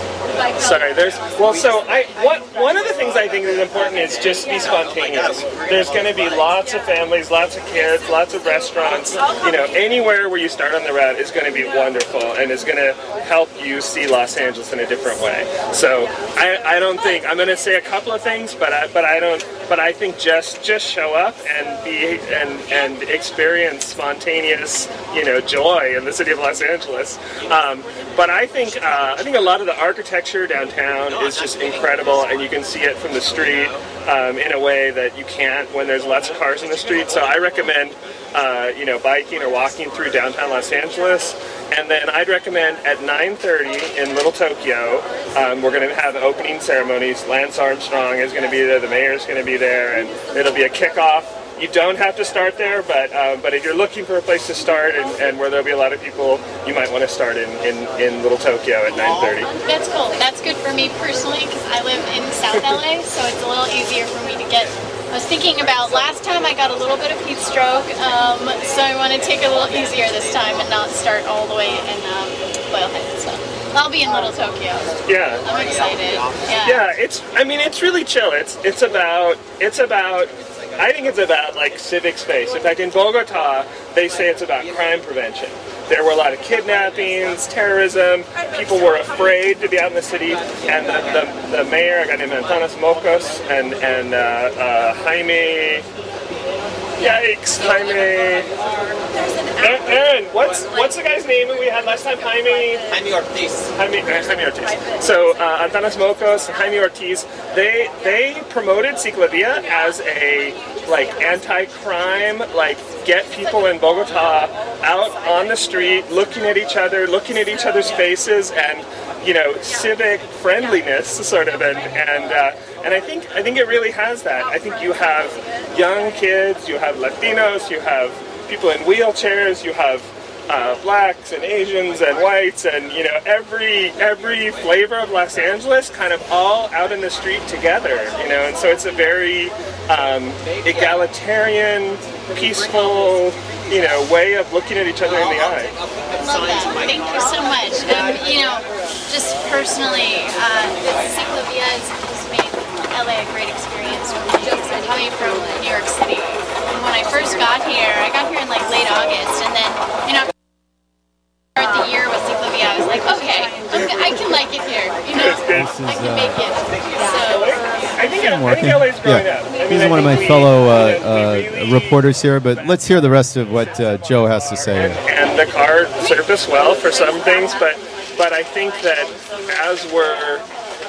Sorry, there's well. So I what one of the things I think is important is just be spontaneous. There's going to be lots of families, lots of kids, lots of restaurants. You know, anywhere where you start on the route is going to be wonderful and is going to help you see Los Angeles in a different way. So I, I don't think I'm going to say a couple of things, but I, but I don't. But I think just just show up and be and and experience spontaneous you know joy in the city of Los Angeles. Um, but I think uh, I think a lot of the architecture downtown is just incredible, and you can see it from the street um, in a way that you can't when there's lots of cars in the street. So I recommend uh, you know biking or walking through downtown Los Angeles. And then I'd recommend at 9:30 in Little Tokyo, um, we're going to have opening ceremonies. Lance Armstrong is going to be there. The mayor's going to be there, and it'll be a kickoff. You don't have to start there, but um, but if you're looking for a place to start and, and where there'll be a lot of people, you might want to start in, in, in Little Tokyo at 9:30. That's cool. That's good for me personally because I live in South LA, so it's a little easier for me to get. I was thinking about last time I got a little bit of heat stroke, um, so I want to take it a little easier this time and not start all the way in um, Whalehead. So I'll be in Little Tokyo. Yeah. I'm excited. Yeah. Yeah, it's. I mean, it's really chill. It's it's about it's about. I think it's about like civic space. In fact, in Bogota, they say it's about crime prevention. There were a lot of kidnappings, terrorism. People were afraid to be out in the city, and the, the, the mayor, a guy named Antanas Mockus, and and uh, uh, Jaime Yikes, Jaime. A- Aaron, what's what's the guy's name we had last time? Jaime. Jaime Ortiz. Jaime, uh, Jaime Ortiz. So uh, Antanas Mockus, Jaime Ortiz, they they promoted Ciclavia as a like anti-crime, like get people in Bogota out on the street, looking at each other, looking at each other's faces, and you know civic friendliness, sort of, and and uh, and I think I think it really has that. I think you have young kids, you have Latinos, you have people in wheelchairs, you have uh, blacks and Asians and whites and you know every every flavor of Los Angeles kind of all out in the street together you know and so it's a very um, egalitarian peaceful you know way of looking at each other in the eye Thank you so much. Um, you know, just personally, uh, CicLAvia has, has made LA a great experience for me. I'm coming from New York City. When I first got here, I got here in like late August, and then, you know, start the year with CicLAvia, I was like, okay, I'm, g- I can like it here. You know, I can make it. So, I think, I'm think LA's growing Yeah. up I He's mean, one of my we- fellow uh, uh, reporters here, but let's hear the rest of what uh, Joe has to say. and the car served us well for some things, but but I think that as we're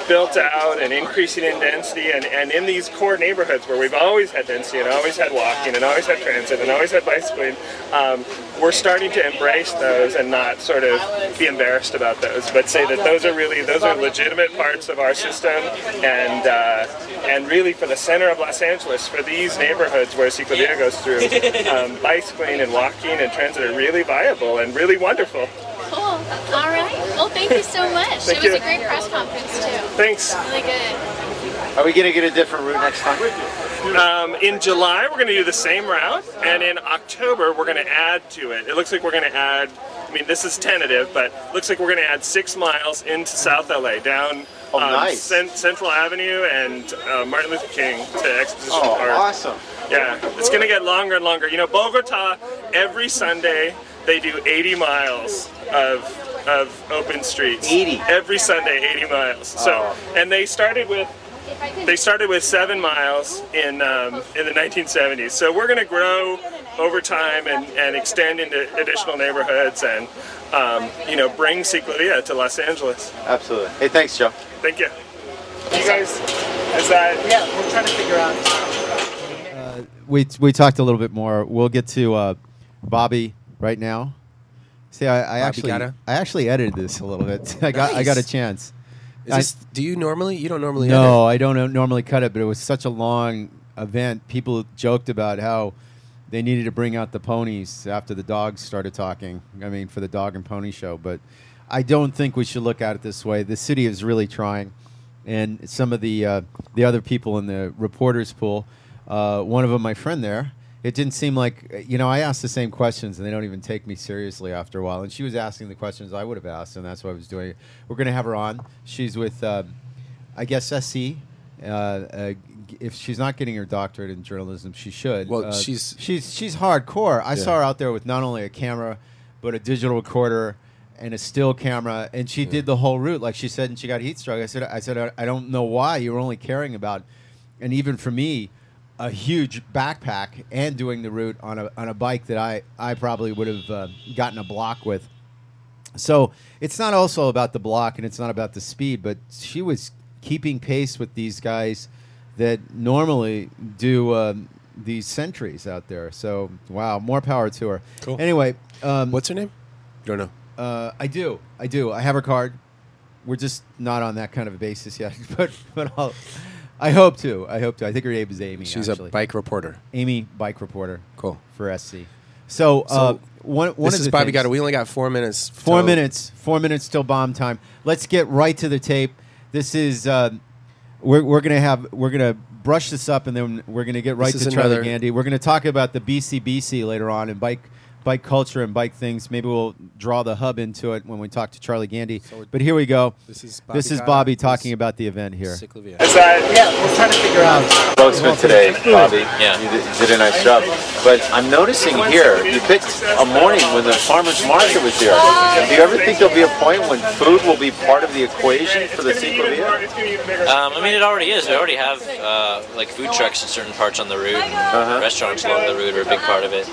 built out and increasing in density and, and in these core neighborhoods where we've always had density and always had walking and always had transit and always had bicycling, um, we're starting to embrace those and not sort of be embarrassed about those, but say that those are really those are legitimate parts of our system and uh, and really for the center of Los Angeles, for these neighborhoods where Ciclovia goes through, um, bicycling and walking and transit are really viable and really wonderful. cool. All right. Well, thank you so much. Thank it was you. a great press conference, too. Thanks. Really good. Are we going to get a different route next time? Um, in July, we're going to do the same route, and in October, we're going to add to it. It looks like we're going to add. I mean, this is tentative, but looks like we're going to add six miles into South LA, down Oh, um, nice. Cen- Central Avenue and uh, Martin Luther King to Exposition Oh, Park. awesome. Yeah, it's going to get longer and longer. You know, Bogota every Sunday they do 80 miles of of open streets. 80 every Sunday, 80 miles. So, and they started with they started with seven miles in um, in the 1970s. So we're going to grow over time and, and extend into additional neighborhoods and um, you know bring Ciclovia to Los Angeles. Absolutely. Hey, thanks, Joe. Thank you. You guys, is that? Yeah, we're trying to figure out. We we talked a little bit more. We'll get to uh, Bobby right now. See, I, I actually Gadda? I actually edited this a little bit. I got I got a chance. Is I- this, do you normally? You don't normally. no, edit? I don't normally cut it, but it was such a long event. People joked about how they needed to bring out the ponies after the dogs started talking. I mean, for the dog and pony show. But I don't think we should look at it this way. The city is really trying, and some of the uh, the other people in the reporters pool. Uh, one of them, my friend there. It didn't seem like you know. I asked the same questions, and they don't even take me seriously after a while. And she was asking the questions I would have asked, and that's what I was doing. We're going to have her on. She's with. um I guess SC. Uh, uh, if she's not getting her doctorate in journalism, she should. Well, Uh, she's- she's she's hardcore. I Yeah. saw her out there with not only a camera, but a digital recorder and a still camera, and she did the whole route. Like she said, and she got heat stroke. I said, I said, I- I don't know why you were only caring about, and even for me, a huge backpack and doing the route on a on a bike that I I probably would have uh, gotten a block with. So it's not also about the block and it's not about the speed, but she was keeping pace with these guys that normally do um, these centuries out there. So wow, more power to her. Cool. Anyway, um, What's her name? Don't know. uh, I do, I do. I have her card. We're just not on that kind of a basis yet, but but I'll, I hope to. I hope to. I think her name is Amy. She's actually. a bike reporter. Amy, bike reporter. Cool. for SC. So, uh, one one this of is the Bobby Got. Gadda. We only got four minutes. Four till- minutes. Four minutes till bomb time. Let's get right to the tape. This is uh, we're we're gonna have we're gonna brush this up and then we're gonna get right This to Charlie Gandy. We're gonna talk about the BCBC later on and bike bike culture and bike things. Maybe we'll draw the hub into it when we talk to Charlie Gandy. but here we go. This is this Bobby is Bobby talking about the event here. CicLAvia. yeah, we're trying to figure out. spokesman today, Bobby. Yeah. You did, you did a nice job. But I'm noticing here, you picked a morning when the farmer's market was here. Do you ever think there'll be a point when food will be part of the equation for the Ciclovia? Um, I mean, it already is. We already have uh, like food trucks in certain parts on the route. Uh-huh. Restaurants along the route are a big part of it.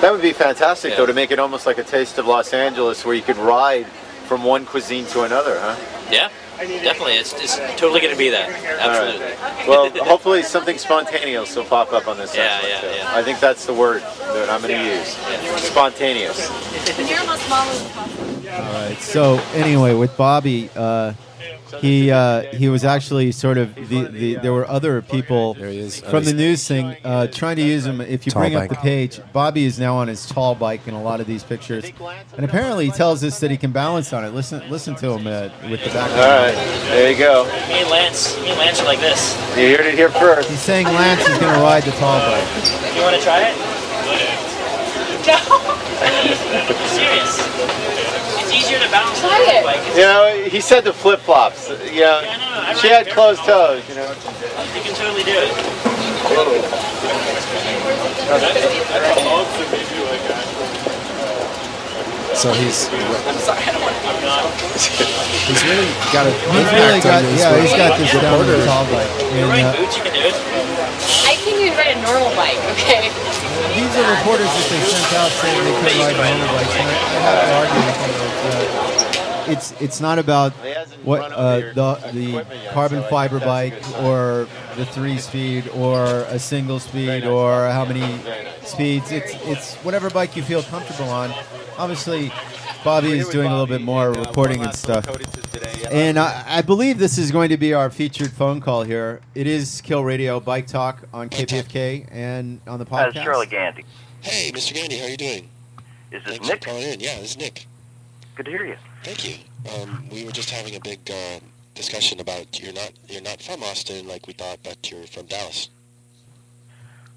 That would be fantastic, though, to make it almost like a taste of Los Angeles where you could ride from one cuisine to another, huh? Yeah, definitely. It's, it's totally going to be that. Absolutely. Well, hopefully something spontaneous will pop up on this Yeah, yeah, too. yeah. I think that's the word that I'm going to use. Spontaneous. All right. So anyway, with Bobby, uh, he uh, he was actually sort of the, the there were other people from the news thing uh, trying to use him. If you bring up the page, Bobby is now on his tall bike in a lot of these pictures, and apparently he tells us that he can balance on it. Listen listen to him uh, with the background. All right, there you go. Me and Lance, me and Lance are like this. You heard it here first. He's saying Lance is going to ride the tall bike. You want to try it? Serious. It's easier to balance on a bike. You know, he said the flip flops. You know, she had closed toes. You know. You can totally do it. So he's he's really got a He's really got yeah, he's got this down to the tall bike. And, uh, Boots, you can do it. I can even ride a normal bike, okay? These are reporters that they sent out saying they couldn't ride normal bikes. And I, I have to argue with them that it's it's not about what uh, the the carbon fiber bike or the three speed or a single speed or how many speeds. It's it's whatever bike you feel comfortable on. Obviously, Bobby is doing a little bit more reporting and stuff. And I, I believe this is going to be our featured phone call here. It is Kill Radio Bike Talk on KPFK and on the podcast. That's Charlie Gandy. Hey, Mr. Gandy, how are you doing? Is this Thanks Nick? for calling in. Yeah, this is Nick. Good to hear you. Thank you. Um, we were just having a big uh, discussion about you're not you're not from Austin like we thought, but you're from Dallas.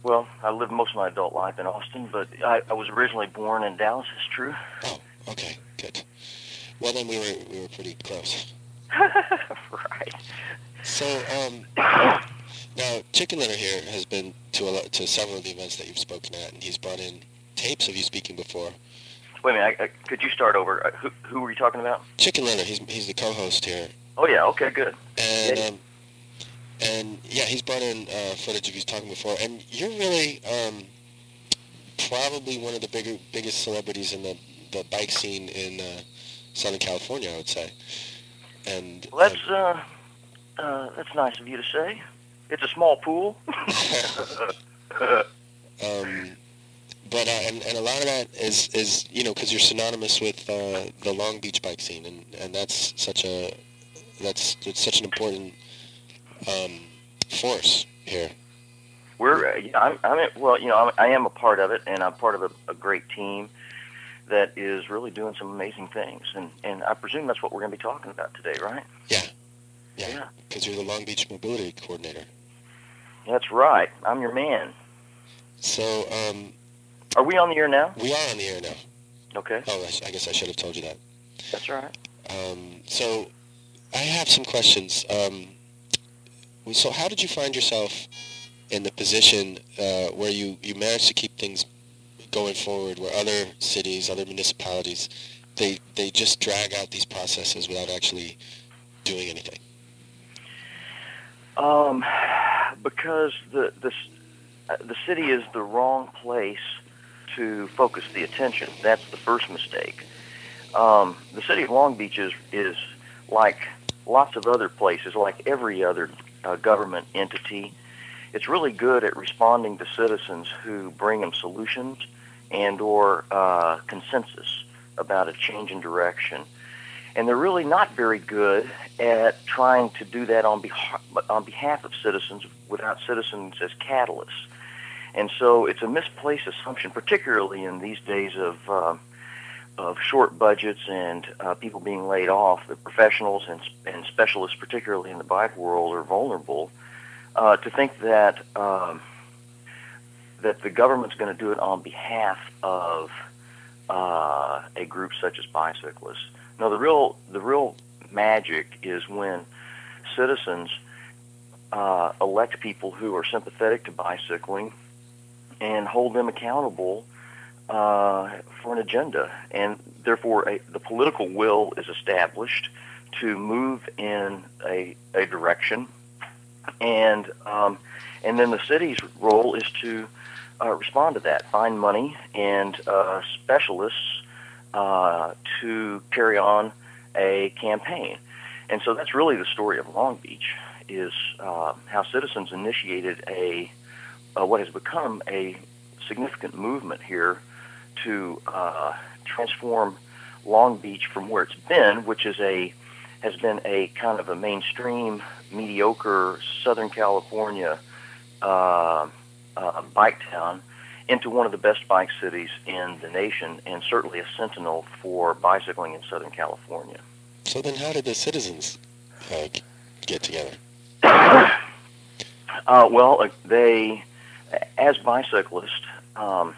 Well, I lived most of my adult life in Austin, but I, I was originally born in Dallas. It's true. Oh, okay, good. Well, then we were we were pretty close. right. So, um, now Chicken Litter here has been to a to several of the events that you've spoken at, and he's brought in tapes of you speaking before. Wait a minute. I, I, could you start over? Uh, Who, who were you talking about? Chicken Litter, he's he's the co-host here, Oh yeah. Okay. Good. and Yeah. um, and yeah, he's brought in uh, footage of you talking before, and you're really um, probably one of the bigger biggest celebrities in the the bike scene in uh, Southern California, I would say. And Well, that's uh, uh, that's nice of you to say. It's a small pool. Um, but uh, and, and a lot of that is is you know because you're synonymous with uh, the Long Beach bike scene, and, and that's such a that's it's such an important um, force here. We're uh, yeah, I'm, I'm at- well, you know, I'm, I am a part of it, and I'm part of a, a great team that is really doing some amazing things, and and I presume that's what we're going to be talking about today, right? Yeah, yeah, because you're the Long Beach mobility coordinator. That's right. I'm your man. So um, Are we on the air now? we are on the air now. Okay. Oh, I, I guess I should have told you that. That's all right. Um, so I have some questions. Um, so how did you find yourself in the position uh, where you, you managed to keep things going forward where other cities, other municipalities, they, they just drag out these processes without actually doing anything? Um, because the the uh, the city is the wrong place to focus the attention. That's the first mistake. Um, the city of Long Beach is is like lots of other places, like every other uh, government entity. It's really good at responding to citizens who bring them solutions and or uh, consensus about a change in direction and they're really not very good at trying to do that on on behalf of citizens without citizens as catalysts. And so it's a misplaced assumption, particularly in these days of uh, of short budgets and uh, people being laid off. The professionals and, and specialists, particularly in the bike world, are vulnerable uh, to think that um, that the government's going to do it on behalf of uh, a group such as bicyclists. Now, the real the real magic is when citizens uh, elect people who are sympathetic to bicycling and hold them accountable uh, for an agenda, and therefore a, the political will is established to move in a, a direction, and um, and then the city's role is to uh, respond to that, find money and uh, specialists uh, to carry on a campaign, and so that's really the story of Long Beach is uh, how citizens initiated a uh, what has become a significant movement here to uh, transform Long Beach from where it's been, which is a has been a kind of a mainstream, mediocre Southern California uh, uh, bike town, into one of the best bike cities in the nation, and certainly a sentinel for bicycling in Southern California. So then, how did the citizens uh, get together? Uh, well, uh, they, as bicyclists, um,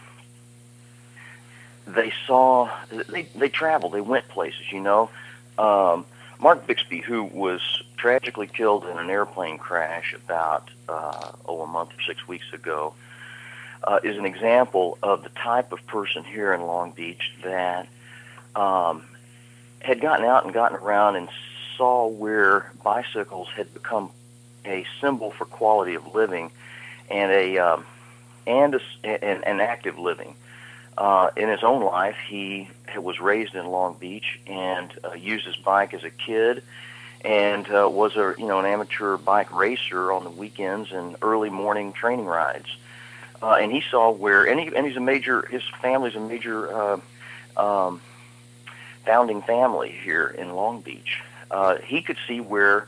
they saw they they traveled, they went places. You know, um, Mark Bixby, who was tragically killed in an airplane crash about uh, oh a month or six weeks ago, uh, is an example of the type of person here in Long Beach that um, had gotten out and gotten around and saw where bicycles had become a symbol for quality of living and a um, and a, an, an active living. Uh, in his own life, he was raised in Long Beach and uh, used his bike as a kid, and uh, was a you know an amateur bike racer on the weekends and early morning training rides. Uh, and he saw where and, he, and he's a major his family's a major uh, um, founding family here in Long Beach. Uh, he could see where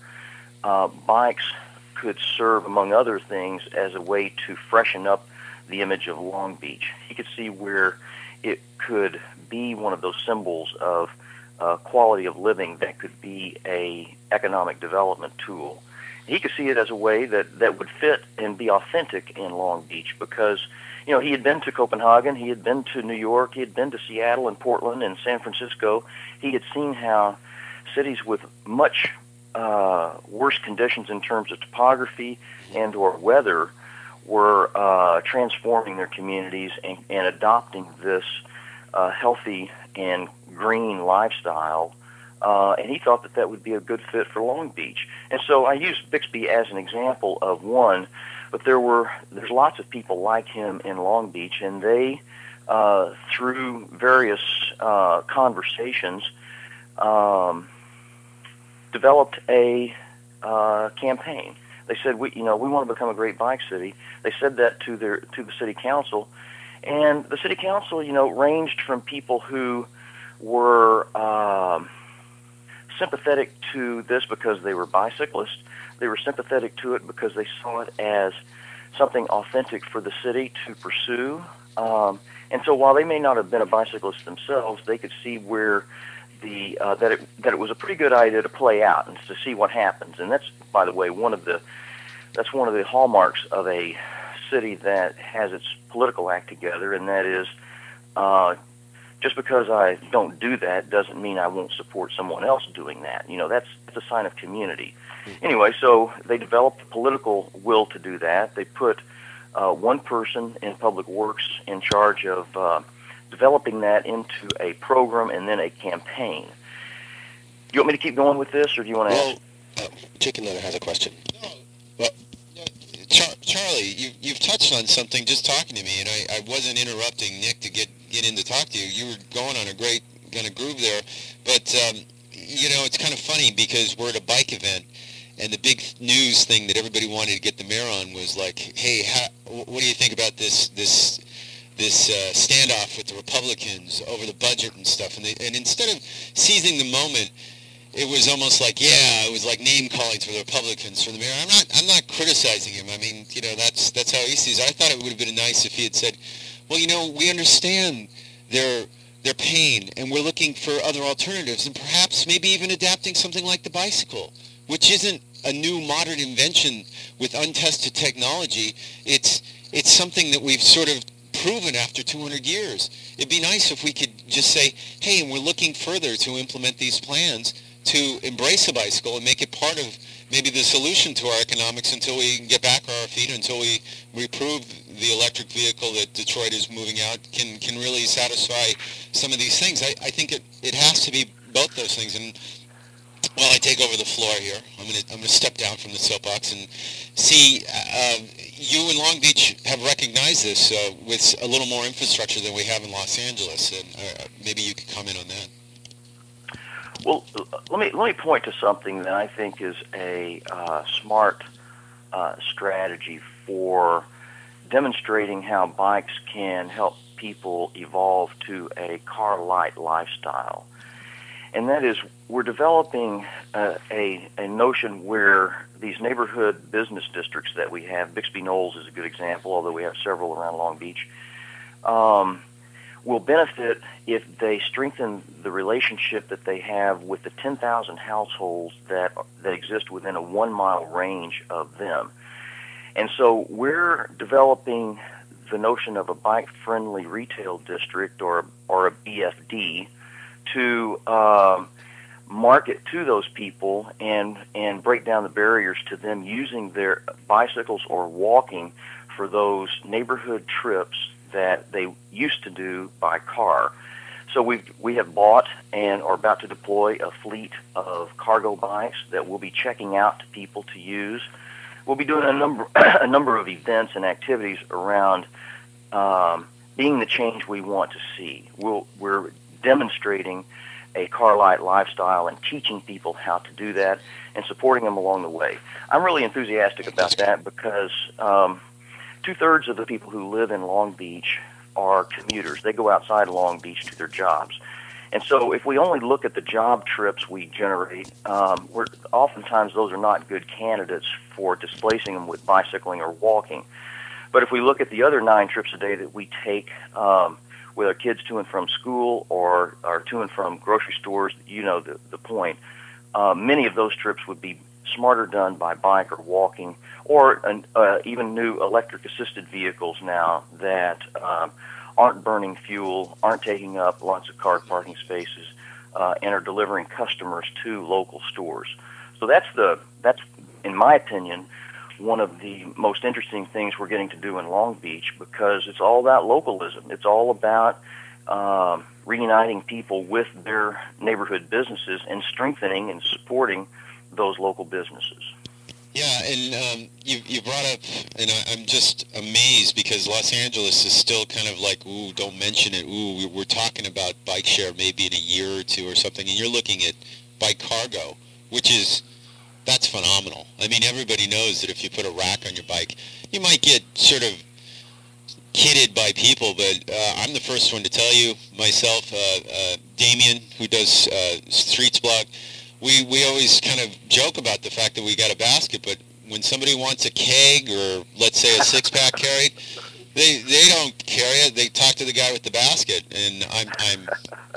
uh, bikes could serve, among other things, as a way to freshen up the image of Long Beach. He could see where it could be one of those symbols of uh, quality of living that could be a economic development tool. He could see it as a way that, that would fit and be authentic in Long Beach because, you know, he had been to Copenhagen, he had been to New York, he had been to Seattle and Portland and San Francisco. He had seen how cities with much uh, worse conditions in terms of topography and or weather were uh, transforming their communities and, and adopting this uh, healthy and green lifestyle. Uh, and he thought that that would be a good fit for Long Beach. And so I use Bixby as an example of one, but there were there's lots of people like him in Long Beach, and they uh, through various uh, conversations um, developed a uh, campaign they said, we, you know, we want to become a great bike city. They said that to their to the city council, and the city council, you know, ranged from people who were um, sympathetic to this because they were bicyclists. They were sympathetic to it because they saw it as something authentic for the city to pursue. Um, and so, while they may not have been a bicyclist themselves, they could see where the uh, that it that it was a pretty good idea to play out and to see what happens. And that's, by the way, one of the that's one of the hallmarks of a city that has its political act together, and that is uh, just because I don't do that doesn't mean I won't support someone else doing that. You know, that's, that's a sign of community. Anyway, so they developed the political will to do that. They put uh, one person in public works in charge of uh, developing that into a program and then a campaign. Do you want me to keep going with this, or do you want to well, ask? Uh, Chicken Letter has a question. Well, Char- Charlie, you, you've touched on something just talking to me, and I, I wasn't interrupting Nick to get, get in to talk to you. You were going on a great kind of groove there. But, um, you know, it's kind of funny because we're at a bike event, and the big news thing that everybody wanted to get the mayor on was like, hey, how, what do you think about this this this uh, standoff with the Republicans over the budget and stuff? And, they, and instead of seizing the moment, it was almost like, yeah, it was like name calling for the Republicans for the mayor. I'm not, I'm not criticizing him. I mean, you know, that's that's how he sees. it. I thought it would have been nice if he had said, well, you know, we understand their their pain, and we're looking for other alternatives, and perhaps maybe even adapting something like the bicycle, which isn't a new modern invention with untested technology. It's it's something that we've sort of proven after 200 years. It'd be nice if we could just say, hey, we're looking further to implement these plans to embrace the bicycle and make it part of maybe the solution to our economics until we get back on our feet, until we, we prove the electric vehicle that Detroit is moving out can, can really satisfy some of these things. I, I think it, it has to be both those things. And while I take over the floor here, I'm going to I'm to step down from the soapbox and see. Uh, you in Long Beach have recognized this uh, with a little more infrastructure than we have in Los Angeles, and uh, maybe you could comment on that. Well, let me let me point to something that I think is a uh, smart uh, strategy for demonstrating how bikes can help people evolve to a car light lifestyle. And that is, we're developing uh, a, a notion where these neighborhood business districts that we have, Bixby Knolls is a good example, although we have several around Long Beach, um, will benefit if they strengthen the relationship that they have with the 10,000 households that, that exist within a one mile range of them. And so we're developing the notion of a bike friendly retail district or, or a BFD to um, market to those people and, and break down the barriers to them using their bicycles or walking for those neighborhood trips that they used to do by car. So we we have bought and are about to deploy a fleet of cargo bikes that we'll be checking out to people to use. We'll be doing a number a number of events and activities around um, being the change we want to see. We'll, we're demonstrating a car light lifestyle and teaching people how to do that and supporting them along the way. I'm really enthusiastic about that because um, two thirds of the people who live in Long Beach are commuters. They go outside Long Beach to their jobs. And so, if we only look at the job trips we generate, um, we're, oftentimes those are not good candidates for displacing them with bicycling or walking. But if we look at the other nine trips a day that we take um, with our kids to and from school or, or to and from grocery stores, you know the, the point. Uh, many of those trips would be smarter done by bike or walking, or uh, even new electric assisted vehicles now that um, aren't burning fuel, aren't taking up lots of car parking spaces, uh, and are delivering customers to local stores. So that's the that's in my opinion one of the most interesting things we're getting to do in Long Beach because it's all about localism. It's all about um, reuniting people with their neighborhood businesses and strengthening and supporting those local businesses. Yeah, and um, you, you brought up, and I, I'm just amazed because Los Angeles is still kind of like, ooh, don't mention it. Ooh, we're talking about bike share maybe in a year or two or something, and you're looking at bike cargo, which is that's phenomenal. I mean, everybody knows that if you put a rack on your bike, you might get sort of kidded by people, but uh, I'm the first one to tell you myself, uh, uh, Damien, who does uh, Streetsblog, we, we always kind of joke about the fact that we got a basket, but when somebody wants a keg or let's say a six pack carried, they they don't carry it. They talk to the guy with the basket, and I'm I'm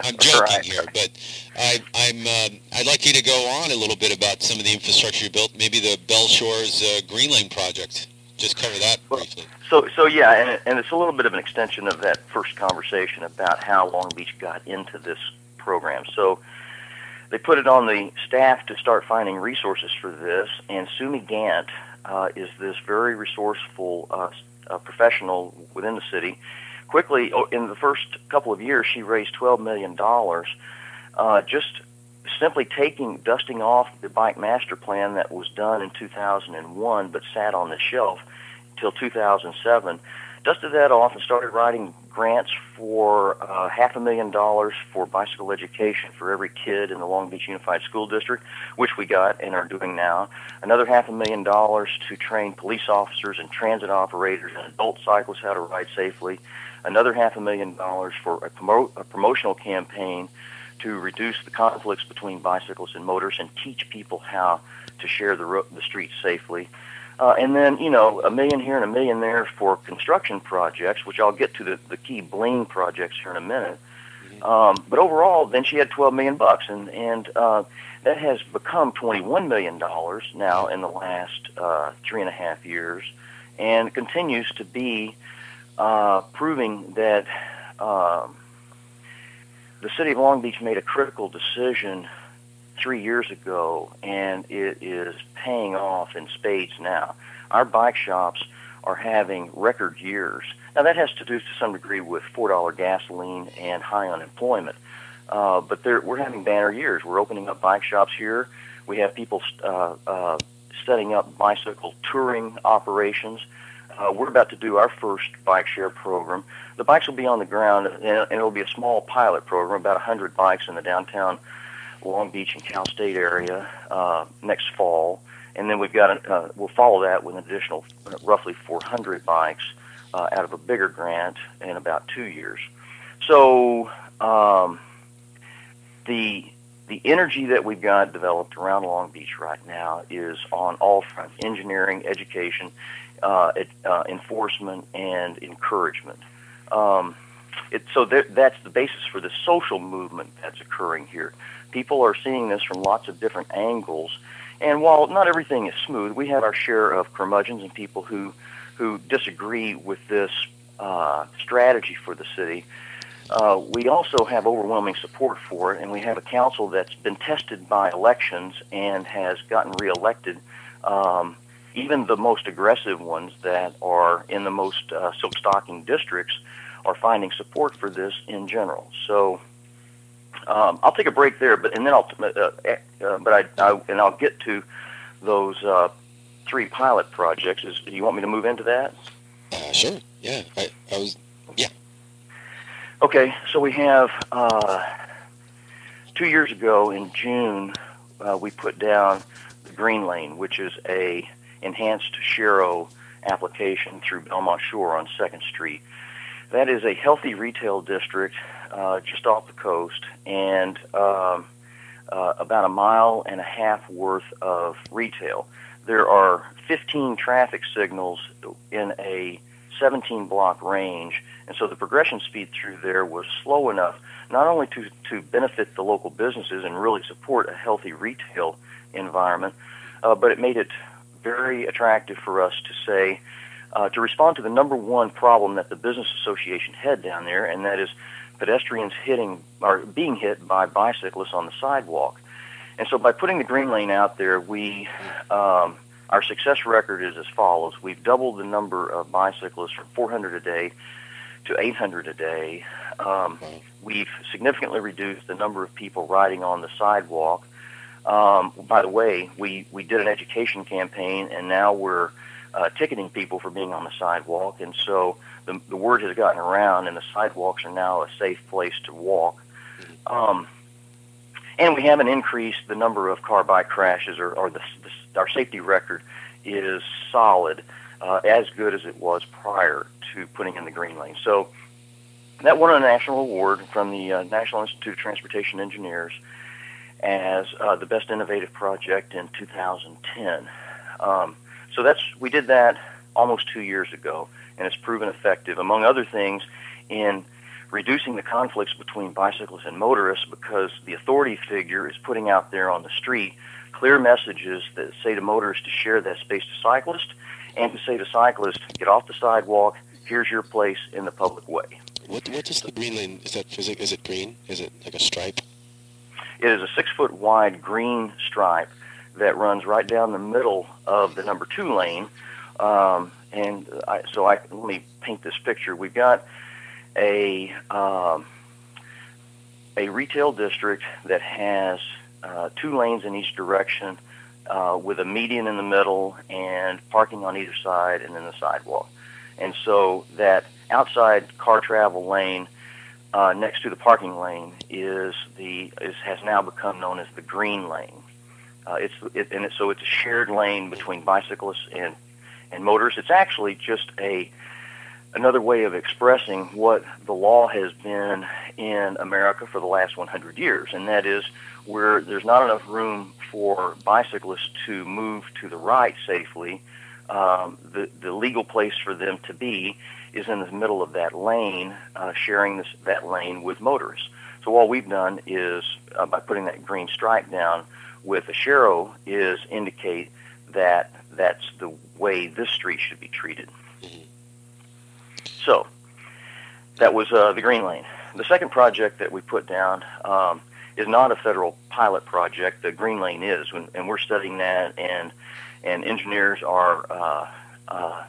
I'm joking Right. here, but I I'm um, I'd like you to go on a little bit about some of the infrastructure you built. Maybe the Bell Shores uh, Green Lane project. Just cover that briefly. So, so yeah, and, and it's a little bit of an extension of that first conversation about how Long Beach got into this program. So, they put it on the staff to start finding resources for this, and Sumi Gant uh, is this very resourceful uh, uh, professional within the city. Quickly, oh, in the first couple of years, she raised $12 million uh, just simply taking, dusting off the bike master plan that was done in 2001 but sat on the shelf till 2007. Dusted that off and started writing grants for uh, half a million dollars for bicycle education for every kid in the Long Beach Unified School District, which we got and are doing now. Another half a million dollars to train police officers and transit operators and adult cyclists how to ride safely. Another half a million dollars for a, promo- a promotional campaign to reduce the conflicts between bicycles and motors and teach people how to share the, ro- the streets safely. Uh, and then, you know, a million here and a million there for construction projects, which I'll get to the, the key bling projects here in a minute. Um, but overall, then she had 12 million bucks, and and uh, that has become 21 million dollars now in the last uh, three and a half years, and continues to be uh, proving that um, the city of Long Beach made a critical decision three years ago, and it is paying off in spades now. Our bike shops are having record years. Now, that has to do to some degree with $4 gasoline and high unemployment. Uh, but we're having banner years. We're opening up bike shops here. We have people uh, uh, setting up bicycle touring operations. Uh, we're about to do our first bike share program. The bikes will be on the ground, and and it'll be a small pilot program, about 100 bikes in the downtown Long Beach and Cal State area uh, next fall. And then we've got, a, uh, we'll follow that with an additional uh, roughly 400 bikes uh, out of a bigger grant in about two years. So um, the the energy that we've got developed around Long Beach right now is on all fronts: engineering, education, uh, uh, enforcement, and encouragement. Um, it, so that's the basis for the social movement that's occurring here. People are seeing this from lots of different angles, and while not everything is smooth, we have our share of curmudgeons and people who who disagree with this uh, strategy for the city. Uh, we also have overwhelming support for it, and we have a council that's been tested by elections and has gotten reelected. Um, even the most aggressive ones that are in the most uh, silk stocking districts are finding support for this in general. So um, I'll take a break there, but and then I'll uh, uh, but I, I and I'll get to those uh, three pilot projects. Is do you want me to move into that? Uh, sure. Yeah. I, I was. Yeah. Okay, so we have uh, two years ago in June, uh, we put down the Green Lane, which is a enhanced sharrow application through Belmont Shore on Second Street. That is a healthy retail district uh, just off the coast, and um, uh, about a mile and a half worth of retail. There are 15 traffic signals in a 17 block range, and so the progression speed through there was slow enough not only to, to benefit the local businesses and really support a healthy retail environment, uh, but it made it very attractive for us to say, uh, to respond to the number one problem that the business association had down there, and that is pedestrians hitting or being hit by bicyclists on the sidewalk. And so by putting the green lane out there, we um, our success record is as follows: We've doubled the number of bicyclists from 400 a day to 800 a day. Um, we've significantly reduced the number of people riding on the sidewalk. Um, by the way, we, we did an education campaign, and now we're uh, ticketing people for being on the sidewalk. And so the, the word has gotten around, and the sidewalks are now a safe place to walk. Um, and we haven't increased the number of car bike crashes, or, or the, the, our safety record is solid, uh, as good as it was prior to putting in the green lane. So that won a national award from the uh, National Institute of Transportation Engineers as uh, the best innovative project in 2010. Um, so that's we did that almost two years ago, and it's proven effective, among other things, in reducing the conflicts between bicyclists and motorists because the authority figure is putting out there on the street clear messages that say to motorists to share that space to cyclists and to say to cyclists, get off the sidewalk, here's your place in the public way. What what is the green lane? Is that is it, is it green? Is it like a stripe? It is a six foot wide green stripe that runs right down the middle of the number two lane. Um, and I, so I let me paint this picture. We've got a um, a retail district that has uh, two lanes in each direction, uh, with a median in the middle and parking on either side, and then the sidewalk. And so that outside car travel lane uh, next to the parking lane is the is has now become known as the green lane. Uh, it's it, and it, so it's a shared lane between bicyclists and and motorists. It's actually just a another way of expressing what the law has been in America for the last 100 years, and that is where there's not enough room for bicyclists to move to the right safely. Um, the the legal place for them to be is in the middle of that lane, uh, sharing this that lane with motorists. So all we've done is uh, by putting that green stripe down with a sharrow is indicate that that's the way this street should be treated. So that was uh, the green lane. the second project that we put down um, is not a federal pilot project. The Green Lane is, and, and we're studying that, and and engineers are uh, uh,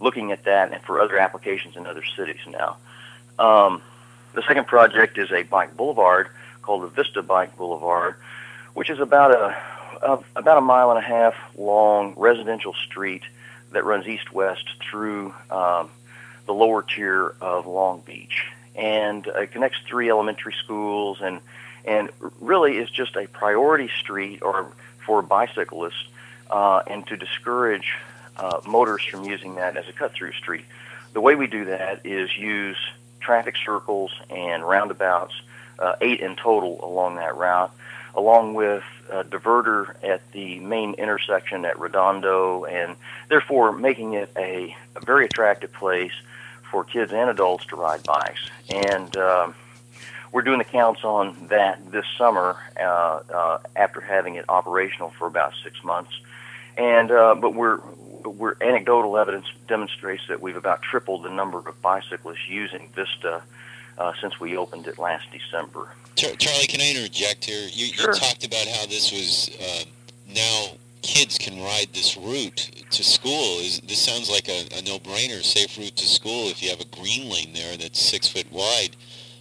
looking at that and for other applications in other cities now. Um, the second project is a bike boulevard called the Vista Bike Boulevard, which is about a, a about a mile and a half long residential street that runs east-west through um, the lower tier of Long Beach, and it connects three elementary schools, and and really is just a priority street or for bicyclists, uh, and to discourage uh, motorists from using that as a cut-through street. The way we do that is use traffic circles and roundabouts, uh, eight in total along that route, along with a diverter at the main intersection at Redondo, and therefore making it a, a very attractive place for kids and adults to ride bikes. And um, we're doing the counts on that this summer uh, uh, after having it operational for about six months. And uh, but we're we're anecdotal evidence demonstrates that we've about tripled the number of bicyclists using Vista uh, since we opened it last December. Charlie, can I interject here? You, you talked about how this was uh, now kids can ride this route to school. Is this sounds like a, a no-brainer, safe route to school if you have a green lane there that's six foot wide.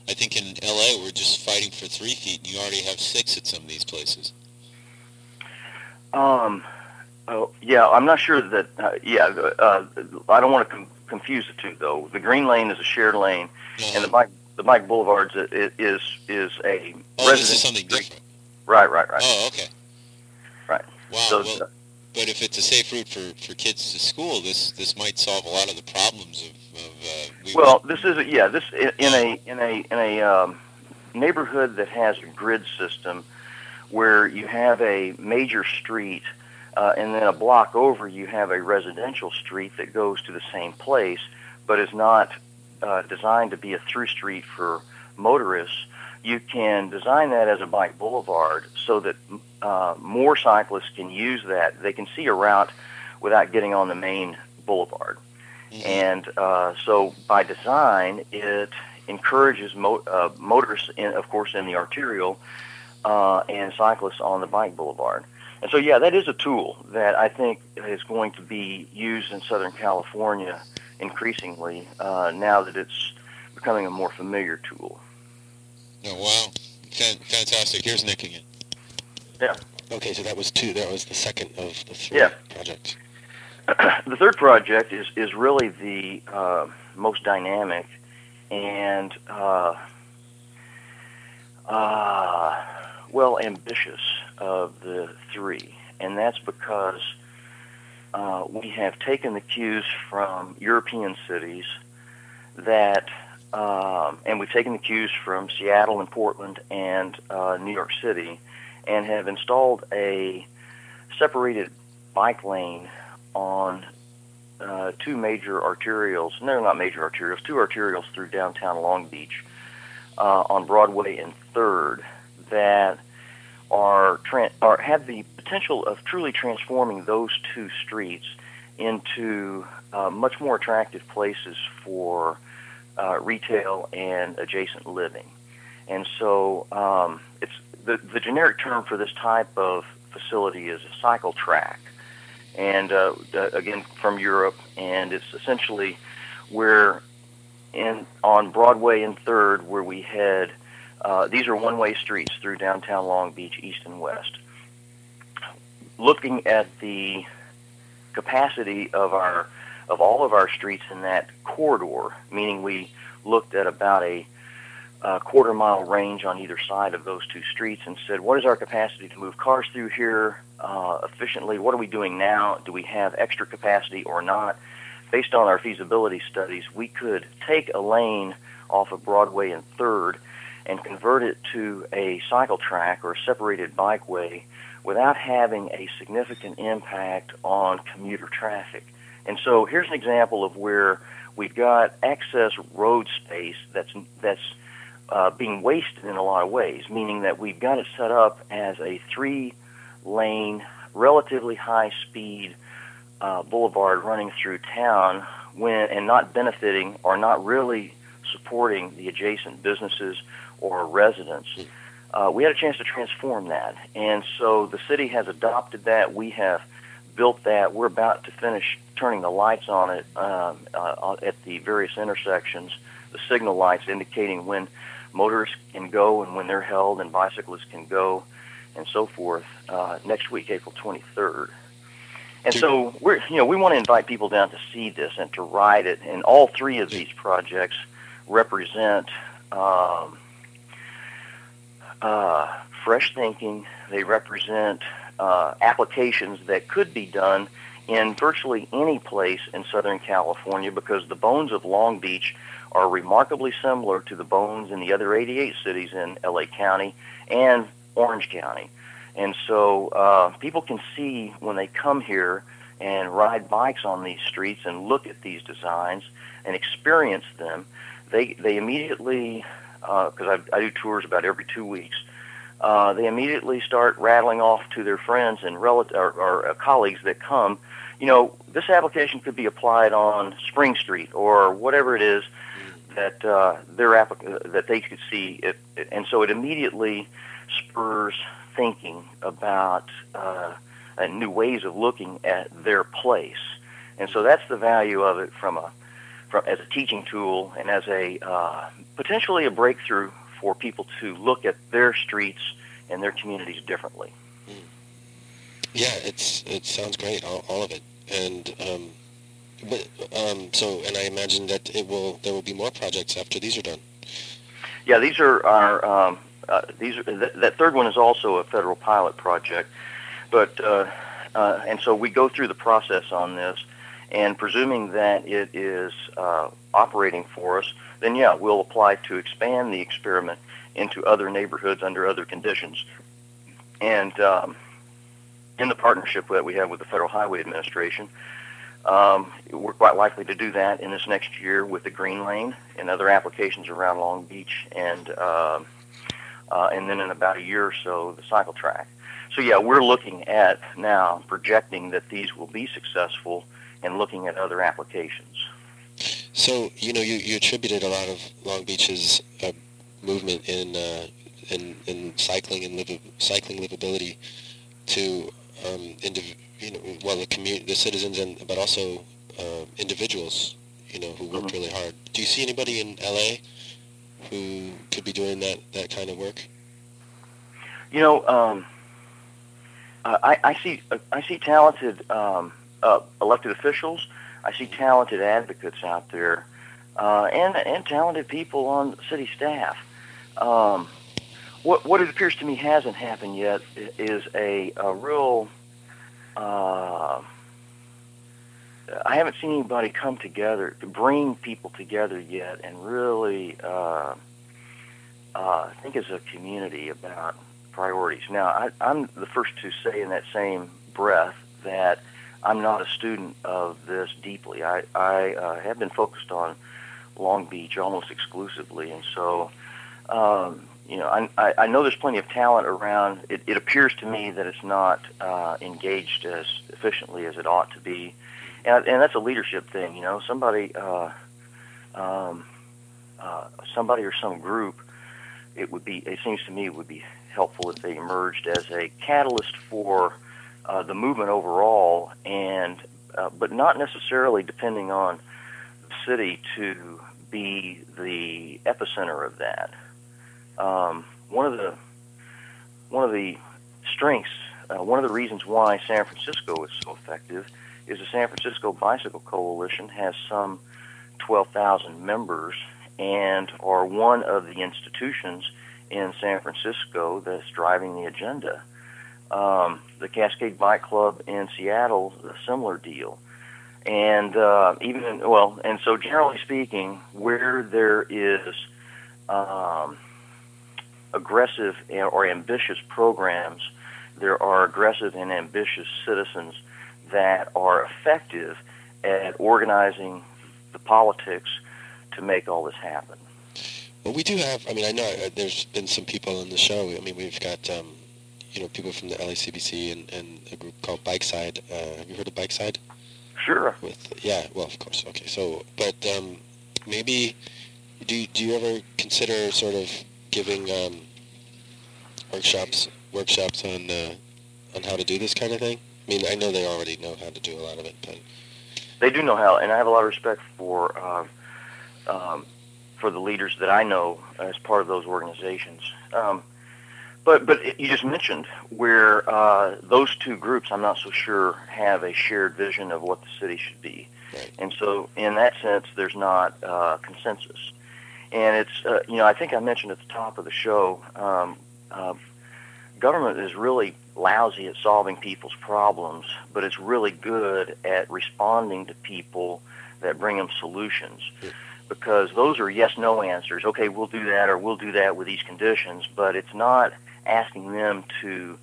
I think in LA we're just fighting for three feet, and you already have six at some of these places. Um, oh, yeah, I'm not sure that. Uh, yeah, uh, I don't want to com- confuse the two though. The green lane is a shared lane, and the bike the bike boulevards i- i- is is a Oh, this is resident- something different. Right, right, right. Oh, okay. Right. Wow. So, well, but if it's a safe route for, for kids to school, this this might solve a lot of the problems of. of uh, we Well, this is a, yeah. This i- in a in a in a um, neighborhood that has a grid system, where you have a major street, uh, and then a block over you have a residential street that goes to the same place, but is not uh, designed to be a through street for motorists. You can design that as a bike boulevard so that uh, more cyclists can use that. They can see a route without getting on the main boulevard. And uh, so by design, it encourages mo- uh, motorists, in, of course, in the arterial uh, and cyclists on the bike boulevard. And so, yeah, that is a tool that I think is going to be used in Southern California increasingly uh, now that it's becoming a more familiar tool. Oh, wow. Fantastic. Here's Nick again. Yeah. Okay, so that was two. That was the second of the three Yeah. projects. the third project is is really the uh, most dynamic and uh, uh, well ambitious of the three, and that's because uh, we have taken the cues from European cities that, um, and we've taken the cues from Seattle and Portland and uh, New York City, and have installed a separated bike lane on uh, two major arterials. No, not major arterials. Two arterials through downtown Long Beach uh, on Broadway and Third that are, tran are have the potential of truly transforming those two streets into uh, much more attractive places for uh, retail and adjacent living. And so um, it's the, the generic term for this type of facility is a cycle track and uh, again from Europe, and it's essentially where in on Broadway and Third, where we head. Uh, these are one-way streets through downtown Long Beach, east and west. Looking at the capacity of our of all of our streets in that corridor, meaning we looked at about a uh, quarter mile range on either side of those two streets and said, what is our capacity to move cars through here uh, efficiently? What are we doing now? Do we have extra capacity or not? Based on our feasibility studies, we could take a lane off of Broadway and Third and convert it to a cycle track or a separated bikeway without having a significant impact on commuter traffic. And so here's an example of where we've got excess road space that's that's uh, being wasted in a lot of ways, meaning that we've got it set up as a three lane, relatively high speed uh, boulevard running through town when and not benefiting or not really supporting the adjacent businesses or residents. Uh, we had a chance to transform that, and so the city has adopted that. We have built that. We're about to finish turning the lights on it um, uh, at the various intersections, the signal lights indicating when motorists can go and when they're held, and bicyclists can go, and so forth. Uh, next week, April 23rd. And so we're, you know, we want to invite people down to see this and to ride it. And all three of these projects represent um, uh, fresh thinking. They represent uh, applications that could be done in virtually any place in Southern California because the bones of Long Beach are remarkably similar to the bones in the other 88 cities in LA County and Orange County. And so uh, people can see when they come here and ride bikes on these streets and look at these designs and experience them, they they immediately because I, I do tours about every two weeks. Uh, they immediately start rattling off to their friends and relative or, or uh, colleagues that come. You know, this application could be applied on Spring Street or whatever it is that uh, their applic- that they could see it, and so it immediately spurs thinking about uh, uh, new ways of looking at their place, and so that's the value of it from a as a teaching tool and as a uh, potentially a breakthrough for people to look at their streets and their communities differently. Yeah, it's it sounds great, all, all of it, and um, but um, so and I imagine that it will there will be more projects after these are done. Yeah, these are our um, uh, these are, th- that third one is also a federal pilot project, but uh, uh, and so we go through the process on this, and presuming that it is uh, operating for us, then yeah, we'll apply to expand the experiment into other neighborhoods under other conditions, and um, in the partnership that we have with the Federal Highway Administration. Um, we're quite likely to do that in this next year with the Green Lane and other applications around Long Beach, and uh, uh, and then in about a year or so, the cycle track. So yeah, we're looking at now projecting that these will be successful and looking at other applications. So you know, you, you attributed a lot of Long Beach's uh, movement in uh, in in cycling and liv- cycling livability to um, indiv- you know, well, the community, the citizens, and but also uh, individuals, you know, who worked really hard. Do you see anybody in LA who could be doing that that kind of work? You know, um, I, I see I see talented um, uh, elected officials. I see talented advocates out there, uh, and and talented people on city staff. Um, what what it appears to me hasn't happened yet is a, a real. Uh, I haven't seen anybody come together to bring people together yet and really uh, uh, think as a community about priorities. Now, I, I'm the first to say in that same breath that I'm not a student of this deeply. I, I uh, have been focused on Long Beach almost exclusively, and so um, you know I, I, know there's plenty of talent around. It, it appears to me that it's not uh, engaged as efficiently as it ought to be, and, and that's a leadership thing. You know, somebody, uh, um, uh, somebody or some group. It would be. It seems to me it would be helpful if they emerged as a catalyst for uh, the movement overall, and uh, but not necessarily depending on the city to be the epicenter of that. Um, one of the one of the strengths, uh, one of the reasons why San Francisco is so effective, is the San Francisco Bicycle Coalition has some 12,000 members and are one of the institutions in San Francisco that's driving the agenda. Um, the Cascade Bike Club in Seattle, a similar deal. And uh, even well, and so generally speaking, where there is um, aggressive or ambitious programs, there are aggressive and ambitious citizens that are effective at organizing the politics to make all this happen. Well, we do have. I mean, I know uh, there's been some people on the show. I mean, we've got um, you know people from the LACBC and, and a group called Bike Side. Uh, have you heard of Bike Side? Sure. With yeah, well, of course. Okay, so but um, maybe Do you, do you ever consider sort of giving um, workshops workshops on uh, on how to do this kind of thing? I mean, I know they already know how to do a lot of it, but They do know how, and I have a lot of respect for uh, um, for the leaders that I know as part of those organizations. Um, but but you just mentioned where uh, those two groups, I'm not so sure have a shared vision of what the city should be, and so in that sense, there's not uh, consensus. And it's uh, you know I think I mentioned at the top of the show, um, uh, government is really lousy at solving people's problems, but it's really good at responding to people that bring them solutions. Because those are yes no answers. Okay, we'll do that or we'll do that with these conditions, but it's not asking them to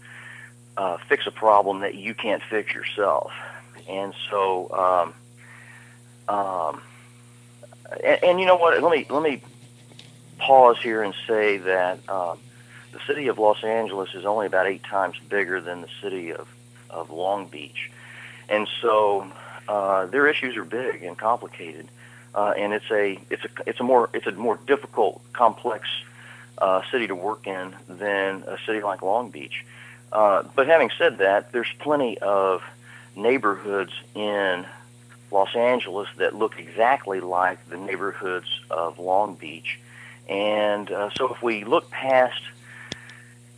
uh, fix a problem that you can't fix yourself. And so, um, um, and, and you know what? Let me let me pause here and say that um, the city of Los Angeles is only about eight times bigger than the city of, of Long Beach. And so uh, their issues are big and complicated. Uh, and it's a it's a it's a more it's a more difficult, complex uh, city to work in than a city like Long Beach. Uh, but having said that, there's plenty of neighborhoods in Los Angeles that look exactly like the neighborhoods of Long Beach. And uh, so if we look past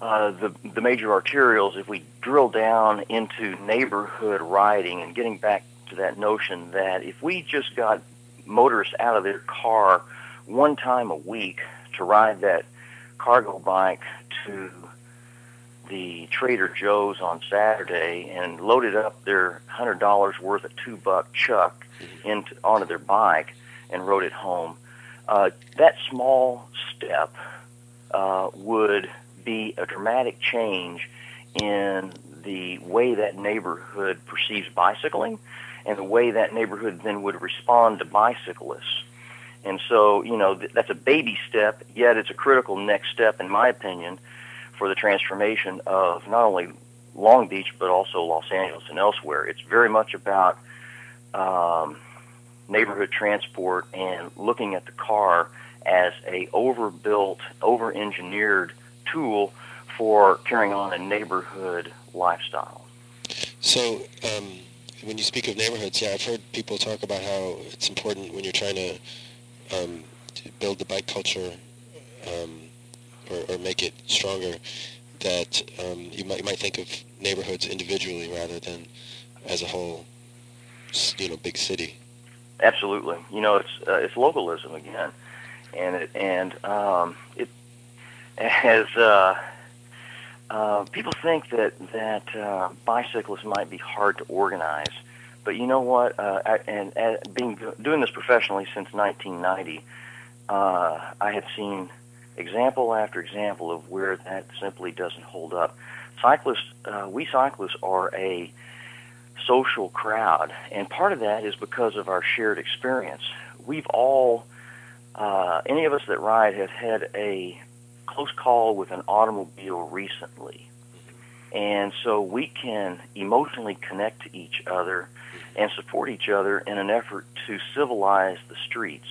uh, the, the major arterials, if we drill down into neighborhood riding and getting back to that notion that if we just got motorists out of their car one time a week to ride that cargo bike to the Trader Joe's on Saturday and loaded up their hundred dollars worth of two buck chuck into onto their bike and rode it home. Uh, that small step uh, would be a dramatic change in the way that neighborhood perceives bicycling and the way that neighborhood then would respond to bicyclists. And so, you know, th- that's a baby step, yet it's a critical next step, in my opinion, for the transformation of not only Long Beach, but also Los Angeles and elsewhere. It's very much about um, neighborhood transport and looking at the car as a overbuilt, over-engineered tool for carrying on a neighborhood lifestyle. So, um, when you speak of neighborhoods, yeah, I've heard people talk about how it's important when you're trying to, um, to build the bike culture um, or, or make it stronger that um, you, might, you might think of neighborhoods individually rather than as a whole, you know, big city. Absolutely. You know, it's uh, it's localism again, and it and um, it has uh, uh, people think that that uh, bicyclists might be hard to organize, but you know what? Uh, I, and uh, being doing this professionally since 1990, uh, I have seen example after example of where that simply doesn't hold up. Cyclists, uh, we cyclists are a social crowd, and part of that is because of our shared experience. We've all, uh, any of us that ride, have had a close call with an automobile recently. And so we can emotionally connect to each other and support each other in an effort to civilize the streets.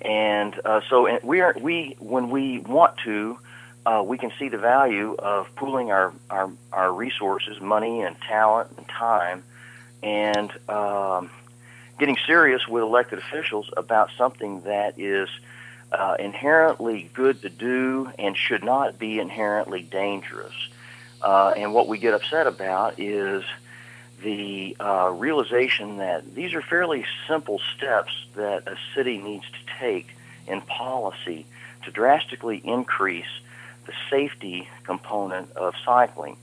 And uh, so we are we when we want to, uh, we can see the value of pooling our, our our resources, money and talent and time, and um, getting serious with elected officials about something that is uh, inherently good to do and should not be inherently dangerous. Uh, and what we get upset about is the uh, realization that these are fairly simple steps that a city needs to take in policy to drastically increase the safety component of cycling.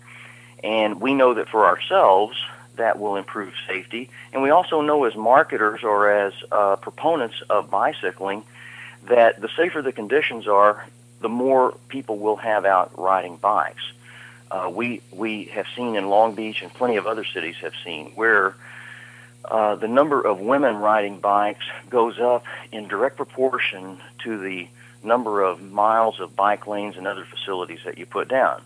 And we know that for ourselves, that will improve safety. And we also know as marketers or as uh, proponents of bicycling that the safer the conditions are, the more people will have out riding bikes. Uh, we we have seen in Long Beach and plenty of other cities have seen where uh, the number of women riding bikes goes up in direct proportion to the number of miles of bike lanes and other facilities that you put down.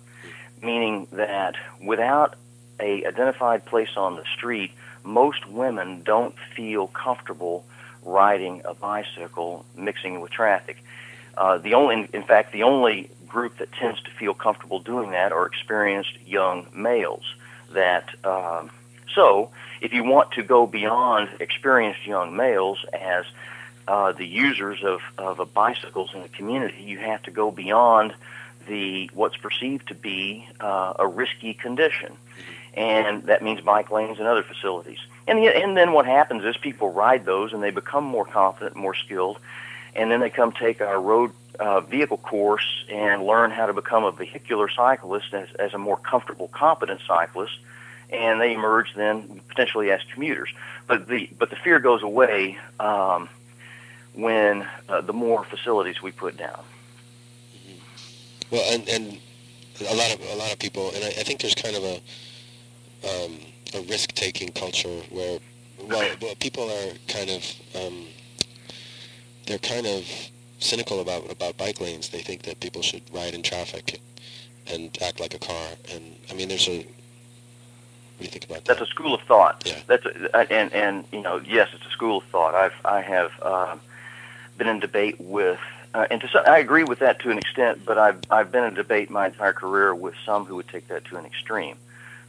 Meaning that without a identified place on the street, most women don't feel comfortable riding a bicycle, mixing with traffic. Uh, the only, in fact, the only group that tends to feel comfortable doing that are experienced young males. That um, so, if you want to go beyond experienced young males as uh, the users of, of bicycles in the community, you have to go beyond the what's perceived to be uh, a risky condition, and that means bike lanes and other facilities. And the, and then what happens is people ride those and they become more confident, more skilled, and then they come take our road uh, vehicle course and learn how to become a vehicular cyclist as, as a more comfortable, competent cyclist, and they emerge then potentially as commuters. But the but the fear goes away um, when uh, the more facilities we put down. Well, and and a lot of a lot of people, and I, I think there's kind of a um, a risk taking culture where well, well people are kind of um, they're kind of cynical about about bike lanes. They think that people should ride in traffic and act like a car. And I mean, there's a what do you think about that? That's a school of thought. Yeah. That's a, and and you know yes, it's a school of thought. I've I have uh, been in debate with. Uh, and to some, I agree with that to an extent, but I've I've been in debate my entire career with some who would take that to an extreme,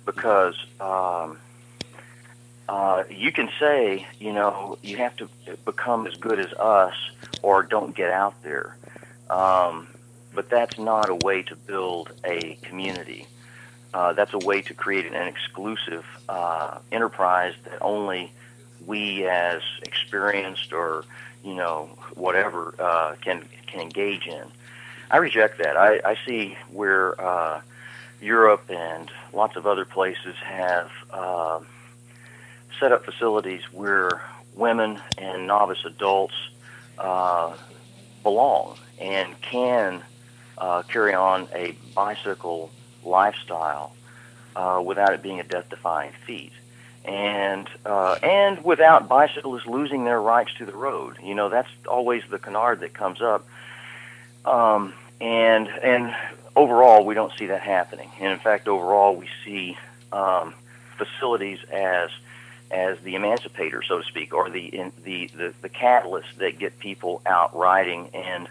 because um, uh, you can say you know you have to become as good as us or don't get out there, um, but that's not a way to build a community. Uh, that's a way to create an exclusive uh, enterprise that only we as experienced or you know whatever uh, can can engage in. I reject that. I, I see where uh, Europe and lots of other places have uh, set up facilities where women and novice adults uh, belong and can uh, carry on a bicycle lifestyle uh, without it being a death-defying feat, and uh, and without bicyclists losing their rights to the road. You know, that's always the canard that comes up. Um, and and overall, we don't see that happening. And in fact, overall, we see um, facilities as as the emancipator, so to speak, or the in, the, the the catalyst that get people out riding and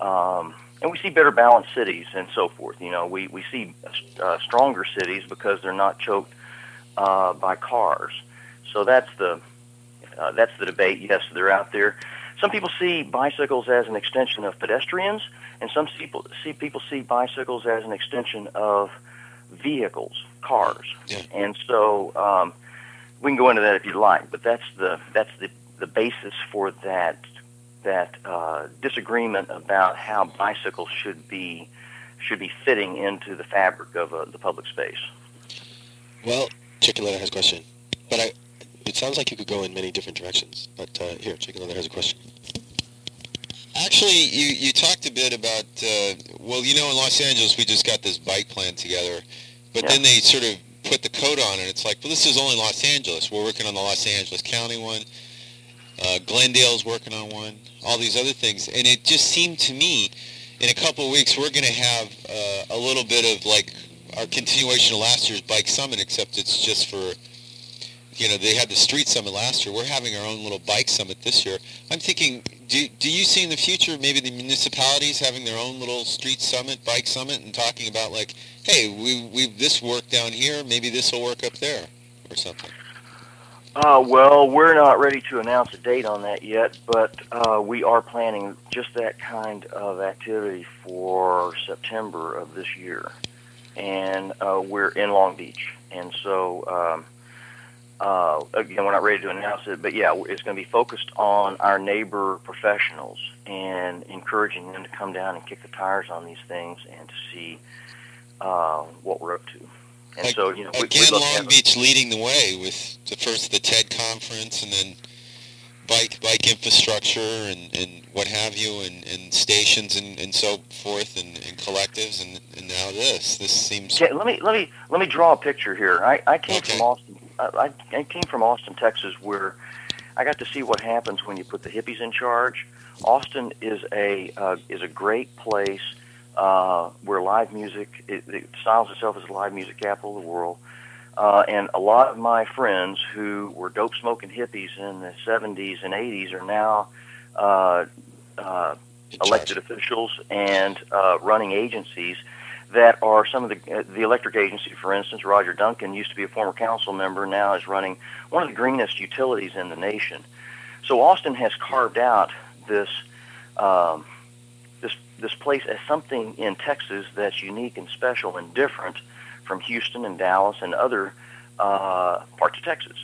um, and we see better balanced cities and so forth. You know, we we see uh, stronger cities because they're not choked uh, by cars. So that's the uh, that's the debate. Yes, they're out there. Some people see bicycles as an extension of pedestrians, and some people see people see bicycles as an extension of vehicles, cars. And so um, we can go into that if you'd like, but that's the that's the the basis for that that uh, disagreement about how bicycles should be should be fitting into the fabric of uh, the public space. Well, Chicken Leather has a question, but I, it sounds like you could go in many different directions. But uh, here, Chicken Leather has a question. Actually, you, you talked a bit about, uh, well, you know, in Los Angeles, we just got this bike plan together, but then they sort of put the code on it. It's like, well, this is only Los Angeles. We're working on the Los Angeles County one. Uh, Glendale's working on one. All these other things. And it just seemed to me, in a couple of weeks, we're going to have uh, a little bit of like our continuation of last year's Bike Summit, except it's just for you know, they had the street summit last year. We're having our own little bike summit this year. I'm thinking, do, do you see in the future maybe the municipalities having their own little street summit, bike summit, and talking about like, hey, we we've this worked down here, maybe this will work up there, or something. Uh, well, we're not ready to announce a date on that yet, but uh, we are planning just that kind of activity for September of this year, and uh, we're in Long Beach, and so. Um, uh, again, we're not ready to announce it, but yeah, it's going to be focused on our neighbor professionals and encouraging them to come down and kick the tires on these things and to see uh, what we're up to. And so, you know, we, Again, Long Beach leading the way with the first the TED conference, and then bike bike infrastructure and, and what have you, and, and stations and, and so forth, and, and collectives, and, and now this. This seems. Okay, let me let me let me draw a picture here. I, I came from Austin. I, I came from Austin, Texas, where I got to see what happens when you put the hippies in charge. Austin is a uh, is a great place uh, where live music it, it styles itself as the live music capital of the world. Uh, and a lot of my friends who were dope smoking hippies in the 70s and 80s are now uh, uh, elected officials and uh, running agencies that are some of the uh, the electric agency, for instance. Roger Duncan used to be a former council member, now is running one of the greenest utilities in the nation. So Austin has carved out this um, this this place as something in Texas that's unique and special and different from Houston and Dallas and other uh, parts of Texas.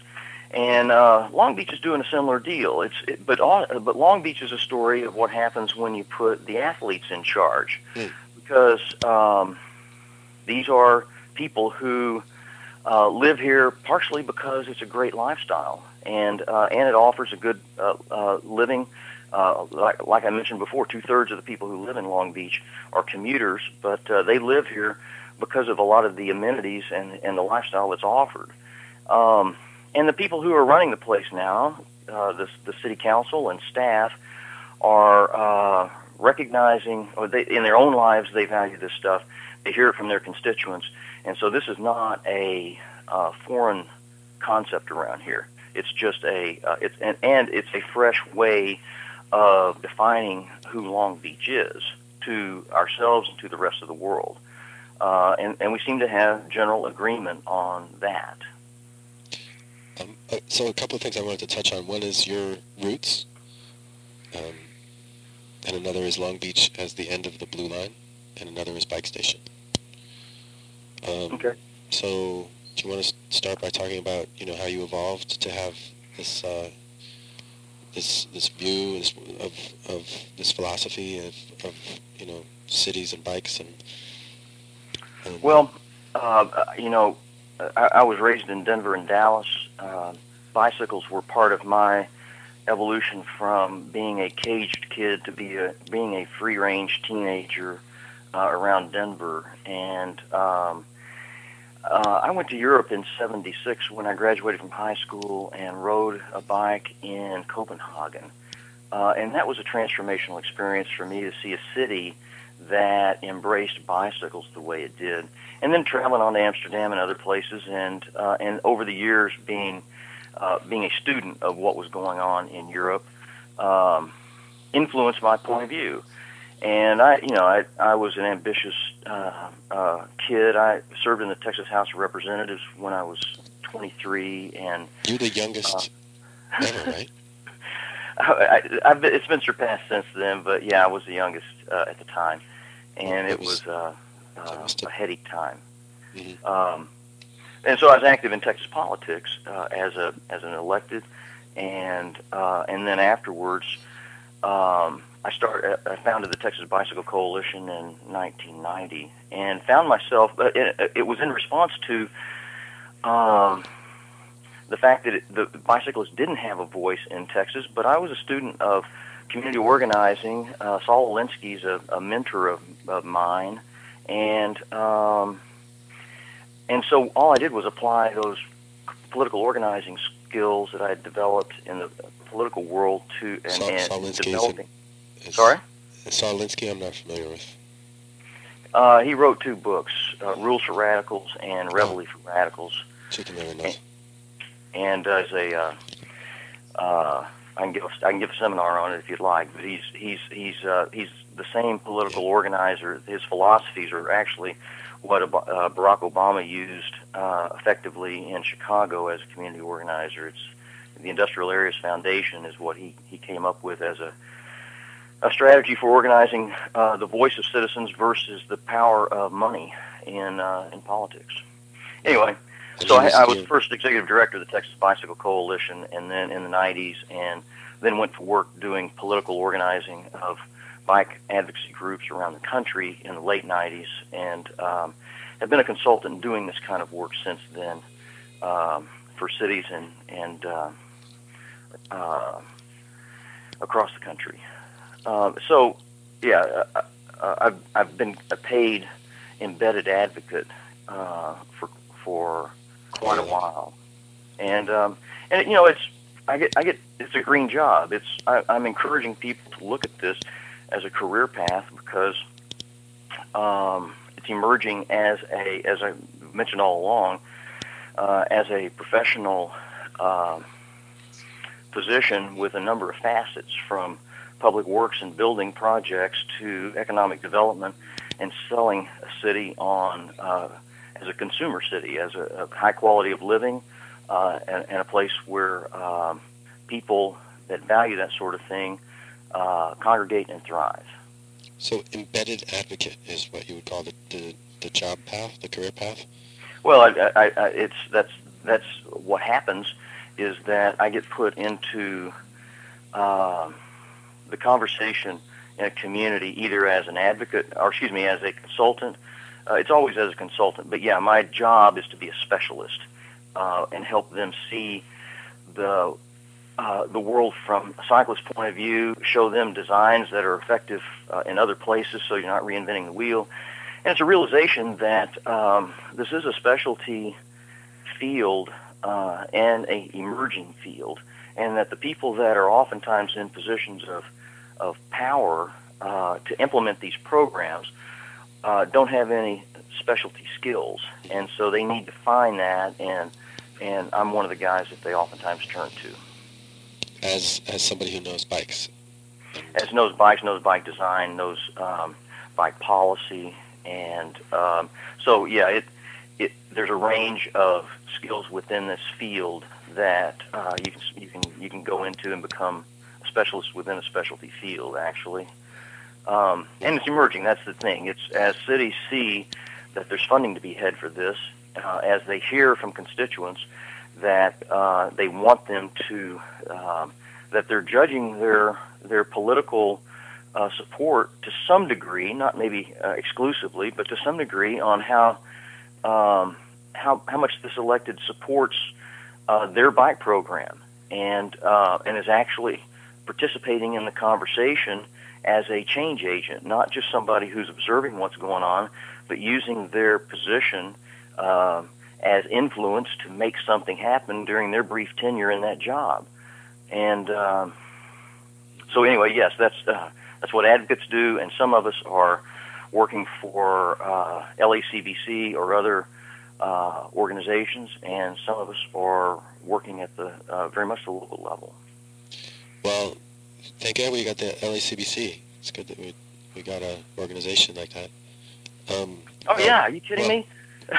And uh, Long Beach is doing a similar deal. It's it, but Au- but Long Beach is a story of what happens when you put the athletes in charge, because um, these are people who uh, live here partially because it's a great lifestyle and uh, and it offers a good uh, uh, living. Uh, like, like I mentioned before, two thirds of the people who live in Long Beach are commuters, but uh, they live here because of a lot of the amenities and, and the lifestyle that's offered. Um, and the people who are running the place now, uh, the, the city council and staff, are uh, recognizing, or they, in their own lives, they value this stuff. They hear it from their constituents, and so this is not a uh, foreign concept around here. It's just a, uh, it's and, and it's a fresh way of defining who Long Beach is to ourselves and to the rest of the world. Uh, and, and we seem to have general agreement on that. Um, uh, so a couple of things I wanted to touch on. One is your roots, um, and another is Long Beach as the end of the blue line, and another is Bike Station. Um, okay. So do you want to start by talking about you know how you evolved to have this uh, this this view this, of of this philosophy of, of you know cities and bikes and Well, uh, you know, I, I was raised in Denver and Dallas. Uh, bicycles were part of my evolution from being a caged kid to be a being a free range teenager uh, around Denver. And um, uh, I went to Europe in '76 when I graduated from high school and rode a bike in Copenhagen. Uh, and that was a transformational experience for me to see a city that embraced bicycles the way it did. And then traveling on to Amsterdam and other places, and uh, and over the years being uh, being a student of what was going on in Europe, um, influenced my point of view. And I, you know, I I was an ambitious uh, uh, kid. I served in the Texas House of Representatives when I was 23, and you're the youngest ever, right? I, I've been, it's been surpassed since then, but yeah, I was the youngest uh, at the time, and it was uh, uh, a heady time. Um, and so I was active in Texas politics uh, as a as an elected, and uh, and then afterwards, um, I started. I founded the Texas Bicycle Coalition in 1990, and found myself. uh, It, it was in response to. Um, the fact that it, the bicyclists didn't have a voice in Texas, but I was a student of community organizing. Uh, Saul Alinsky's a, a mentor of, of mine, and um, and so all I did was apply those political organizing skills that I had developed in the political world to and, Saul- and Saul Alinsky is developing. is- Sorry. Saul Alinsky, I'm not familiar with. Uh, he wrote two books, uh, Rules for Radicals and Reveille for Radicals. Chicken never knows. and as a uh, uh, I can give a, I can give a seminar on it if you'd like. But he's he's he's uh, he's the same political organizer. His philosophies are actually what uh, Barack Obama used uh, effectively in Chicago as a community organizer. It's the Industrial Areas Foundation is what he he came up with as a a strategy for organizing uh, the voice of citizens versus the power of money in uh, in politics. Anyway, so I, I was first executive director of the Texas Bicycle Coalition, and then in the '90s, and then went to work doing political organizing of bike advocacy groups around the country in the late '90s, and um, have been a consultant doing this kind of work since then um, for cities and and uh, uh, across the country. Um, so, yeah, uh, uh, I've I've been a paid embedded advocate uh, for for quite a while, and um, and you know it's I get I get it's a green job. It's I, I'm encouraging people to look at this as a career path because um, it's emerging as a as I mentioned all along uh, as a professional uh, position with a number of facets from public works and building projects to economic development and selling a city on uh, as a consumer city, as a, a high quality of living, uh, and, and a place where um, people that value that sort of thing uh, congregate and thrive. So embedded advocate is what you would call the, the, the job path, the career path? Well, I, I, I, it's that's that's what happens is that I get put into uh, the conversation in a community either as an advocate or excuse me as a consultant. Uh, it's always as a consultant, but yeah, my job is to be a specialist uh, and help them see the uh, the world from a cyclist point of view, show them designs that are effective uh, in other places so you're not reinventing the wheel. And it's a realization that um, this is a specialty field uh, and a emerging field, and that the people that are oftentimes in positions of, of power uh, to implement these programs uh, don't have any specialty skills, and so they need to find that, and, and I'm one of the guys that they oftentimes turn to as as somebody who knows bikes. As knows bikes, knows bike design, knows um, bike policy, and um, so yeah, it it there's a range of skills within this field that uh, you can you can you can go into and become a specialist within a specialty field actually. Um, and it's emerging. That's the thing. It's as cities see that there's funding to be had for this, uh, as they hear from constituents that uh, they want them to um, that they're judging their their political uh, support to some degree, not maybe uh, exclusively, but to some degree on how um, how how much this elected supports uh, their bike program and uh, and is actually participating in the conversation as a change agent, not just somebody who's observing what's going on, but using their position. As influence to make something happen during their brief tenure in that job. And um, so, anyway, yes, that's uh, that's what advocates do, and some of us are working for uh, LACBC or other uh, organizations, and some of us are working at the uh, very much the local level. Well, thank God we got the LACBC. It's good that we we got an organization like that. Um, oh yeah, are you kidding well, me?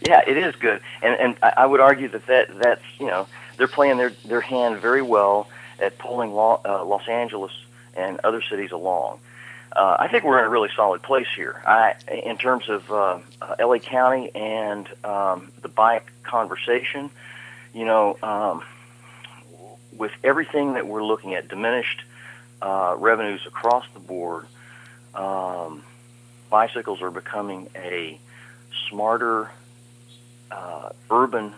yeah, it is good, and and I would argue that that that's you know they're playing their their hand very well at pulling Lo, uh, Los Angeles and other cities along. Uh, I think we're in a really solid place here. I, in terms of uh, uh, LA County and um, the bike conversation, you know, um, with everything that we're looking at, diminished uh, revenues across the board, um, bicycles are becoming a smarter uh, urban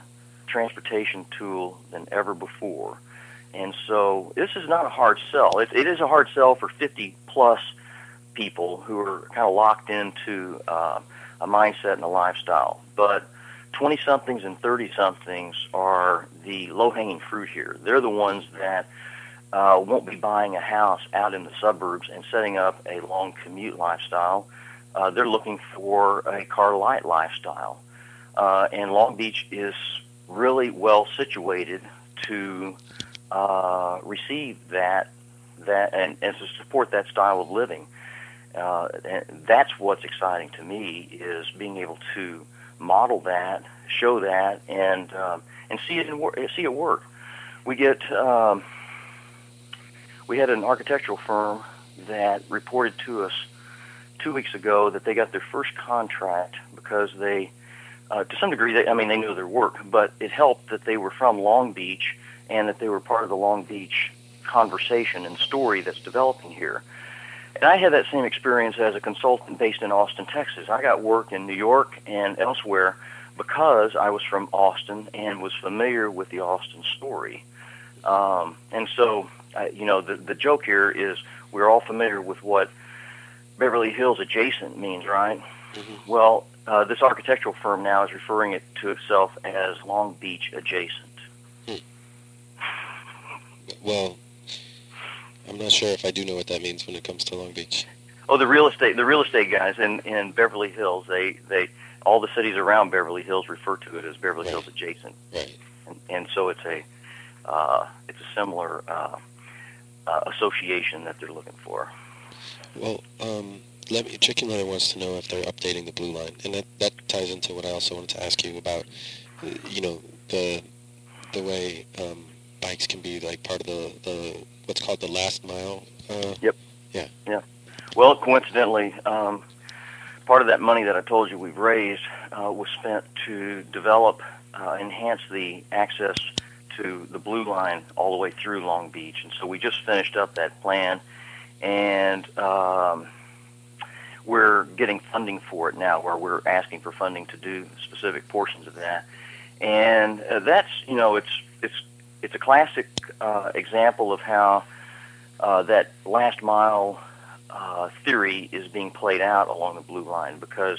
transportation tool than ever before. And so this is not a hard sell. It, it is a hard sell for 50 plus people who are kind of locked into uh, a mindset and a lifestyle. But 20 somethings and 30 somethings are the low hanging fruit here. They're the ones that uh, won't be buying a house out in the suburbs and setting up a long commute lifestyle uh, they're looking for a car light lifestyle. Uh, and Long Beach is really well situated to uh, receive that that and, and to support that style of living. Uh, and that's what's exciting to me is being able to model that, show that, and um, and see it in wor- see it work. We get um, we had an architectural firm that reported to us two weeks ago that they got their first contract because they, uh, to some degree, they, I mean, they knew their work, but it helped that they were from Long Beach and that they were part of the Long Beach conversation and story that's developing here. And I had that same experience as a consultant based in Austin, Texas. I got work in New York and elsewhere because I was from Austin and was familiar with the Austin story. Um, and so, uh, you know, the, the joke here is we're all familiar with what Beverly Hills adjacent means, right? Mm-hmm. Well, uh, this architectural firm now is referring it to itself as Long Beach adjacent. Hmm. Well, I'm not sure if I do know what that means when it comes to Long Beach. Oh, the real estate, the real estate guys in in Beverly Hills, they they all the cities around Beverly Hills refer to it as Beverly Right. Hills adjacent, Right. and, and so it's a uh, it's a similar uh, uh, association that they're looking for. Well, um, let me, Chicken Leather wants to know if they're updating the blue line, and that, that ties into what I also wanted to ask you about. uh, You know, the the way um, bikes can be like part of the, the what's called the last mile. Uh, Yep. Yeah. Yeah. Well, coincidentally, um, part of that money that I told you we've raised uh, was spent to develop, uh, enhance the access to the Blue Line all the way through Long Beach, and so we just finished up that plan, and um, we're getting funding for it now, where we're asking for funding to do specific portions of that, and uh, that's you know it's it's it's a classic uh, example of how uh, that last mile uh, theory is being played out along the blue line because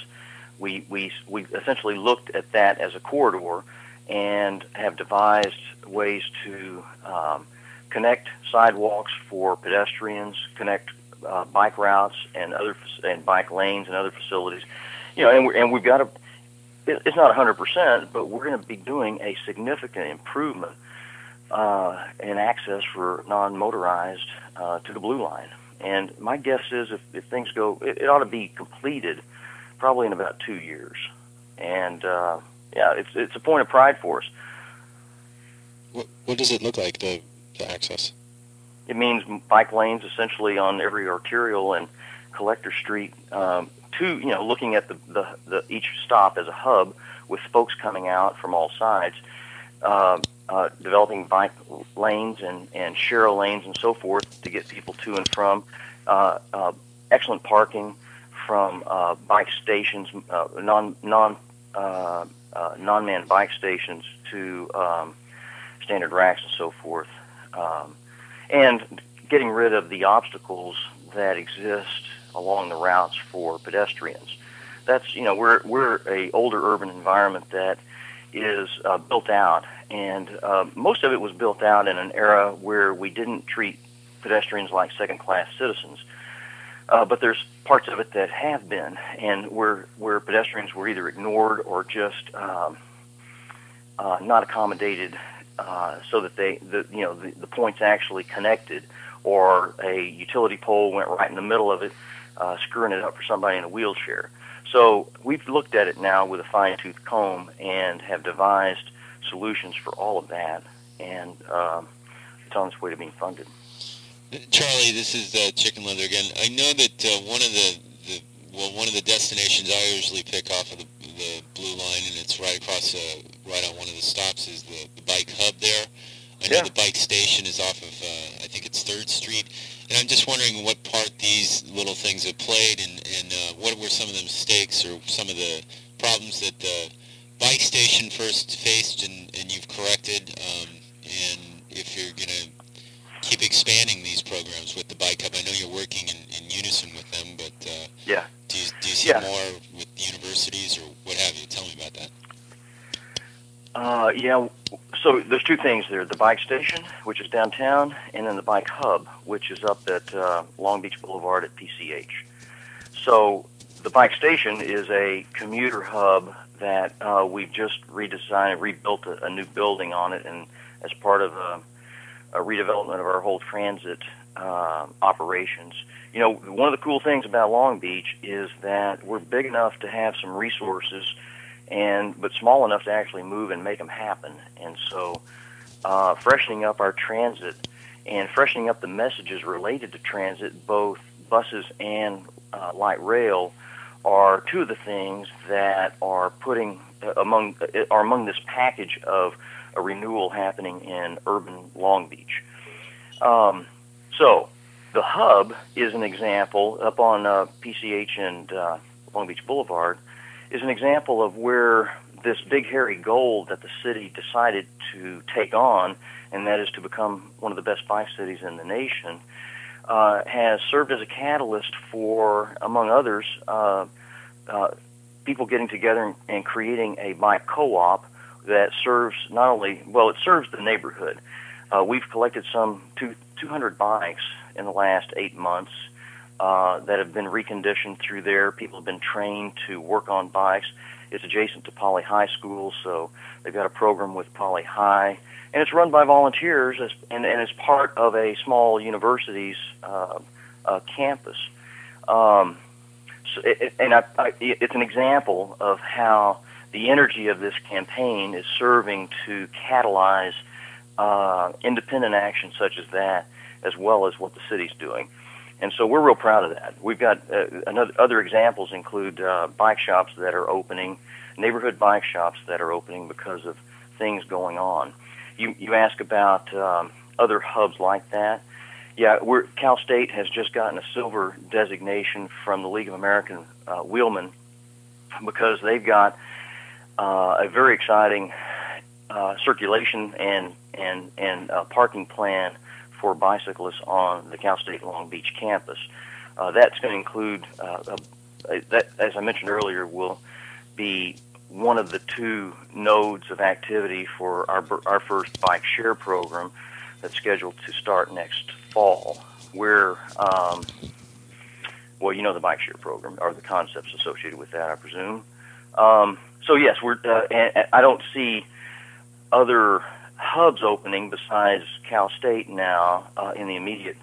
we we we essentially looked at that as a corridor and have devised ways to um, connect sidewalks for pedestrians, connect uh, bike routes and other and bike lanes and other facilities. You know, and we and we've got it- It's not 100%, but we're going to be doing a significant improvement uh, in access for non-motorized uh, to the blue line. And my guess is if, if things go, it, it ought to be completed probably in about two years. And uh, yeah, it's it's a point of pride for us. What what does it look like the access? It means bike lanes essentially on every arterial and collector street. Um, to you know, looking at the, the the each stop as a hub with spokes coming out from all sides. Um, uh, developing bike lanes and, and share lanes and so forth to get people to and from. Uh, uh, excellent parking from uh, bike stations, uh, non non uh, uh, non man bike stations to um, standard racks and so forth, um, and getting rid of the obstacles that exist along the routes for pedestrians. That's you know we're we're a older urban environment that is uh, built out, and uh, most of it was built out in an era where we didn't treat pedestrians like second-class citizens. Uh, but there's parts of it that have been, and where where pedestrians were either ignored or just um, uh, not accommodated, uh, so that they the you know the, the points actually connected, or a utility pole went right in the middle of it, uh, screwing it up for somebody in a wheelchair. So we've looked at it now with a fine tooth comb and have devised solutions for all of that, and um, it's on its way to being funded. Charlie, this is uh, Chicken Leather again. I know that uh, one of the, the well, one of the destinations I usually pick off of the, the blue line, and it's right across, uh, right on one of the stops, is the, the bike hub there. I know Yeah. the bike station is off of, uh, I think it's Third Street, and I'm just wondering what part these little things have played, and, and uh, what were some of the mistakes or some of the problems that the bike station first faced, and, and you've corrected, um, and if you're going to keep expanding these programs with the bike hub. I know you're working in, in unison with them, but uh, Yeah. do you, do you see Yeah. more with universities or what have you? Tell me about that. Uh, yeah. So there's two things there: the bike station, which is downtown, and then the bike hub, which is up at uh, Long Beach Boulevard at PCH. So the bike station is a commuter hub that uh, we've just redesigned, rebuilt a, a new building on it, and as part of a, a redevelopment of our whole transit uh, operations. You know, one of the cool things about Long Beach is that we're big enough to have some resources and but small enough to actually move and make them happen. And so, uh, freshening up our transit and freshening up the messages related to transit, both buses and uh, light rail, are two of the things that are putting uh, among uh, are among this package of a renewal happening in urban Long Beach. Um, so, the hub is an example up on uh, PCH and uh, Long Beach Boulevard is an example of where this big hairy goal that the city decided to take on, and that is to become one of the best bike cities in the nation, uh, has served as a catalyst for, among others, uh, uh, people getting together and, and creating a bike co-op that serves not only well, it serves the neighborhood. Uh, we've collected some two, 200 bikes in the last eight months uh, that have been reconditioned through there. People have been trained to work on bikes, It's adjacent to Poly High School, so they've got a program with Poly High, and it's run by volunteers as, and, and is part of a small university's uh, uh, campus. Um, so it- and I, I, it's an example of how the energy of this campaign is serving to catalyze uh, independent action such as that, as well as what the city's doing. And so we're real proud of that. We've got uh, another, other examples include uh, bike shops that are opening, neighborhood bike shops that are opening because of things going on. You you ask about um, other hubs like that. Yeah, we're, Cal State has just gotten a silver designation from the League of American uh, Wheelmen because they've got uh, a very exciting uh, circulation and and and uh, parking plan for bicyclists on the Cal State Long Beach campus. Uh, that's going to include uh, a, that, as I mentioned earlier, will be one of the two nodes of activity for our our first bike share program that's scheduled to start next fall. Where um, well, you know the bike share program or the concepts associated with that, I presume. Um, so yes, we're. Uh, and, and I don't see other hubs opening besides Cal State now uh, in the immediate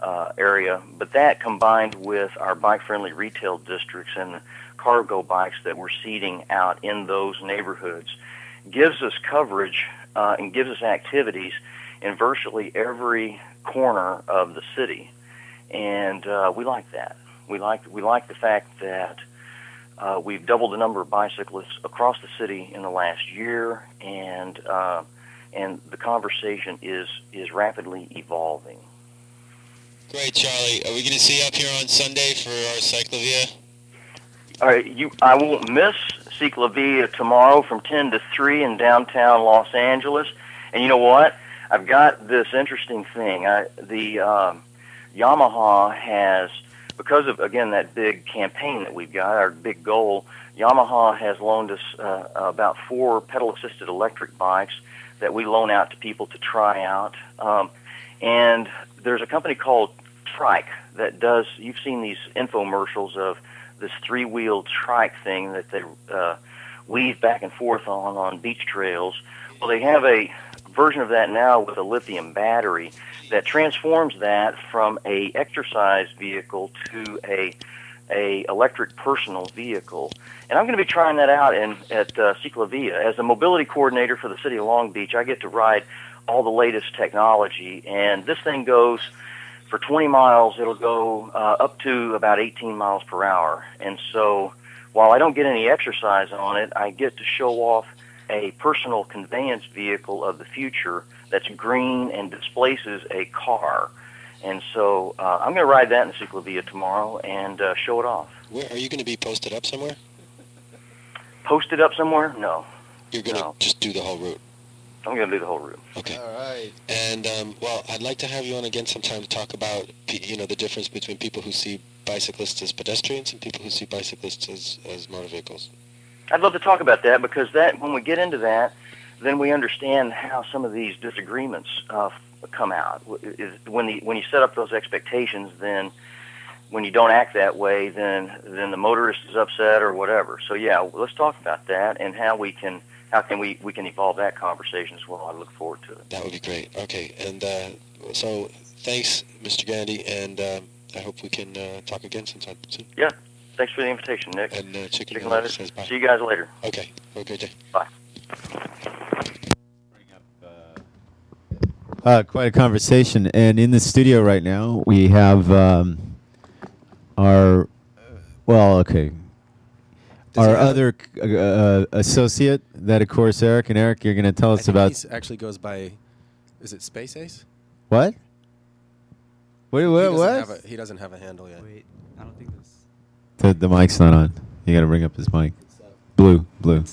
uh, area. But that combined with our bike-friendly retail districts and cargo bikes that we're seeding out in those neighborhoods gives us coverage uh, and gives us activities in virtually every corner of the city, and uh, we like that. We like we like the fact that uh, we've doubled the number of bicyclists across the city in the last year, and uh, and the conversation is is rapidly evolving. Great, Charlie. Are we going to see you up here on Sunday for our Cyclovia? All right, you. I won't miss CicLAvia tomorrow from ten to three in downtown Los Angeles. And you know what? I've got this interesting thing. I, the um, Yamaha has, because of again that big campaign that we've got, our big goal. Yamaha has loaned us uh, about four pedal-assisted electric bikes that we loan out to people to try out. Um, and there's a company called Trike that does. You've seen these infomercials of this three-wheeled trike thing that they uh, weave back and forth on on beach trails. Well, they have a version of that now with a lithium battery that transforms that from a exercise vehicle to a a electric personal vehicle. And I'm going to be trying that out in at uh, CicLAvia as a mobility coordinator for the city of Long Beach. I get to ride all the latest technology, and this thing goes for 20 miles. It'll go uh, up to about 18 miles per hour. And so, while I don't get any exercise on it, I get to show off a personal conveyance vehicle of the future that's green and displaces a car. And so uh, I'm going to ride that in CicLAvia tomorrow and uh, show it off. Where are you going to be posted up somewhere? Posted up somewhere? No. You're going to just do the whole route. I'm going to do the whole route. Okay. All right. And um, well, I'd like to have you on again sometime to talk about you know the difference between people who see bicyclists as pedestrians and people who see bicyclists as, as motor vehicles. I'd love to talk about that because that when we get into that, then we understand how some of these disagreements uh, come out. W- Is when the when you set up those expectations, then when you don't act that way, then then the motorist is upset or whatever. So yeah, let's talk about that and how we can how can we we can evolve that conversation as well. I look forward to it. That would be great. Okay, and uh, so thanks, Mr. Gandy, and um, I hope we can uh, talk again sometime soon. Yeah. Thanks for the invitation, Nick. And uh, Chicken, Chicken Letter. says bye. See you guys later. Okay, have a great day. Bye. Uh, quite a conversation. And in the studio right now, we have um, our, well, okay, Does our other uh, associate, that of course, Eric. And Eric, you're going to tell I us think about he's actually goes by, is it Space Ace? what? Wait, he what? doesn't What? A, he doesn't have a handle yet. Wait, I don't think this. The, the mic's not on. You got to bring up his mic. Blue, blue.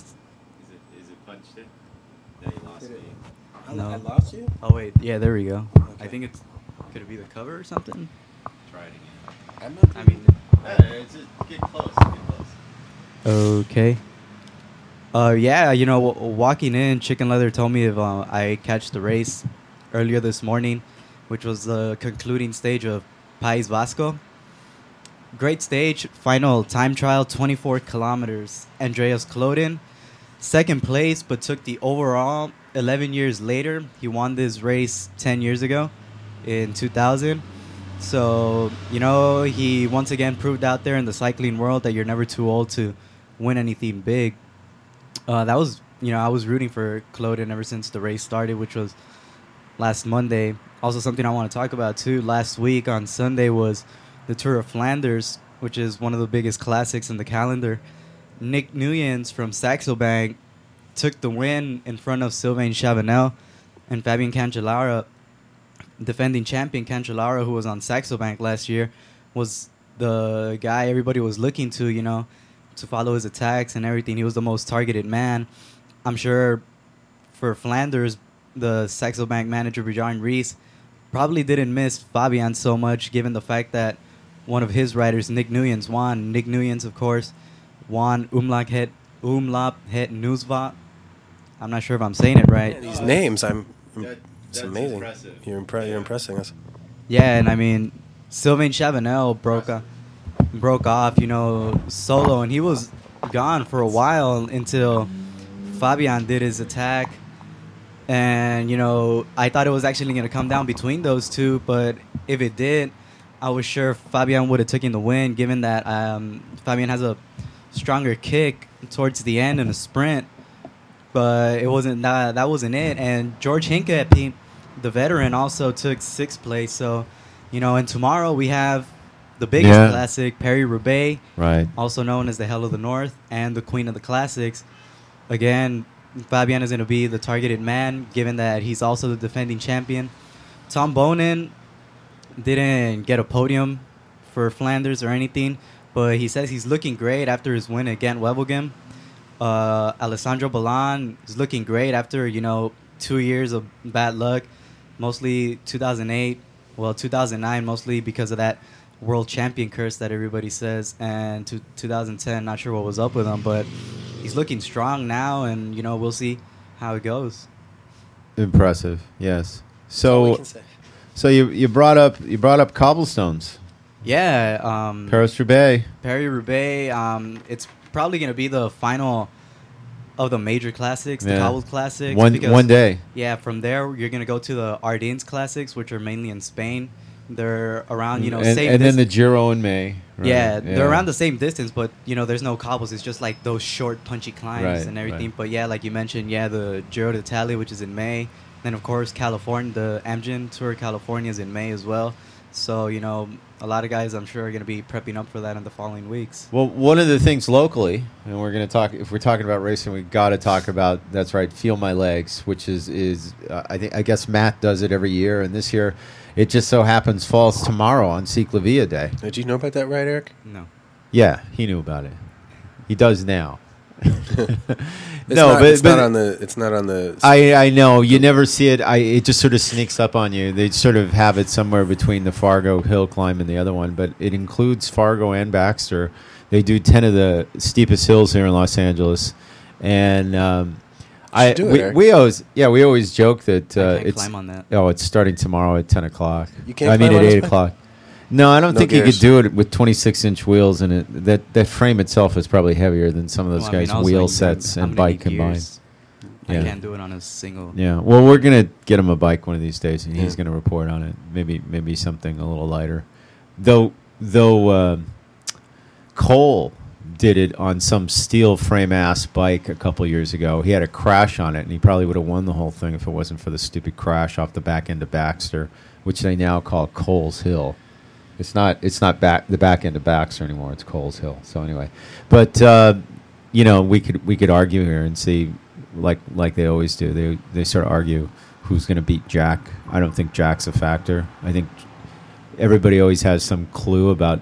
No. I lost you? Oh wait, yeah, there we go. I think it's. Could it be the cover or something? Try it again. I'm not I mean. get close. Get close. Okay. Uh, yeah, you know, w- walking in, Chicken Leather told me if uh, I catch the race earlier this morning, which was the concluding stage of País Vasco. great stage. Final time trial, 24 kilometers. Andreas Kloden, second place, but took the overall 11 years later. He won this race 10 years ago in 2000. So, you know, he once again proved out there in the cycling world that you're never too old to win anything big. Uh, that was, you know, I was rooting for Kloden ever since the race started, which was last Monday. Also, something I want to talk about too. Last week on Sunday was the Tour of Flanders, which is one of the biggest classics in the calendar. Nick Nuyens from Saxo Bank took the win in front of Sylvain Chavanel and Fabian Cancellara. Defending champion Cancellara, who was on Saxo Bank last year, was the guy everybody was looking to, you know, to follow his attacks and everything. He was the most targeted man. I'm sure for Flanders, the Saxo Bank manager, Bjarne Riis, probably didn't miss Fabian so much, given the fact that one of his riders, Nick Nuyens, won. Nick Nuyens, of course, won Omloop Het Omloop Het Nieuwsblad. I'm not sure if I'm saying it right. These names, I'm. That- it's that's amazing. impressive. You're, impre- you're impressing us. Yeah, and I mean, Sylvain Chavanel broke uh, broke off, you know, solo, and he was gone for a while until Fabian did his attack. And you know, I thought it was actually going to come down between those two, but if it did, I was sure Fabian would have taken the win, given that um, Fabian has a stronger kick towards the end in a sprint. But it wasn't that. That wasn't it. Mm. And George Hincapie, the veteran, also took sixth place. So, you know, and tomorrow we have the biggest Yeah. classic, Perry Roubaix, Right. also known as the Hell of the North and the Queen of the Classics. Again, Fabian is going to be the targeted man, given that he's also the defending champion. Tom Boonen didn't get a podium for Flanders or anything, but he says he's looking great after his win Gent-Wevelgem. Uh, Alessandro Ballan is looking great after you know two years of bad luck, mostly 2008, well 2009 mostly because of that world champion curse that everybody says, and to 2010 not sure what was up with him, but he's looking strong now, and you know we'll see how it goes. Impressive. Yes. So, so you you brought up you brought up cobblestones. Yeah, um, Paris Roubaix. Perry Roubaix. Um, it's probably going to be the final of the major classics, the Yeah. Cobbles Classics. One- because- one day. Yeah, from there you're going to go to the Ardennes Classics, which are mainly in Spain. They're around, you know, and, same and then the Giro in May. right, yeah, they're around the same distance, but you know, there's no cobbles. It's just like those short, punchy climbs Right, and everything. right. But yeah, like you mentioned, yeah, the Giro d'Italia, which is in May. Then of course California, the Amgen Tour California is in May as well. So you know, a lot of guys I'm sure are going to be prepping up for that in the following weeks. Well, one of the things locally, and we're going to talk. If we're talking about racing, we got to talk about. That's right, feel my legs, which is is uh, I think I guess Matt does it every year, and this year, it just so happens falls tomorrow on CicLAvia Day. Did you know about that, right, Eric? No. Yeah, he knew about it. He does now. It's not, it's not on the. It's not on the. I I know you never see it. I it just sort of sneaks up on you. They sort of have it somewhere between the Fargo hill climb and the other one, but it includes Fargo and Baxter. They do ten of the steepest hills here in Los Angeles, and um, I do it, we, we always yeah we always joke that uh, can't it's climb on that. oh it's starting tomorrow at ten o'clock. You can't I mean at eight bike? o'clock. No, I don't No think you could do it with 26 inch wheels, and it that that frame itself is probably heavier than some of those Well, I mean, guys' wheel I'm- sets and bike need combined. gears. I can't do it on a single. Yeah. Well, we're gonna get him a bike one of these days, and he's gonna report on it. Maybe maybe something a little lighter. Though though um Cole did it on some steel frame ass bike a couple years ago. He had a crash on it, and he probably would have won the whole thing if it wasn't for the stupid crash off the back end of Baxter, which they now call Cole's Hill. It's not it's not back the back end of Baxter anymore. It's Cole's Hill. So anyway, but uh, you know we could we could argue here and see like like they always do. They they sort of argue who's going to beat Jack. I don't think Jack's a factor. I think everybody always has some clue about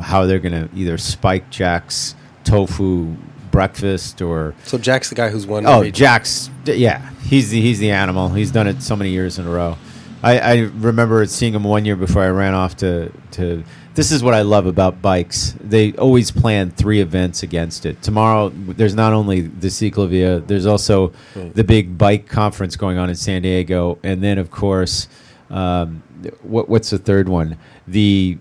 how they're going to either spike Jack's tofu breakfast or So Jack's the guy who's won. Oh, Jack's yeah, he's the, he's the animal. He's done it so many years in a row. I, I remember seeing him one year before I ran off to to. This is what I love about bikes. They always plan three events against it. Tomorrow, there's not only the CicLAvia, there's also the big bike conference going on in San Diego, and then of course, um, what what's the third one? The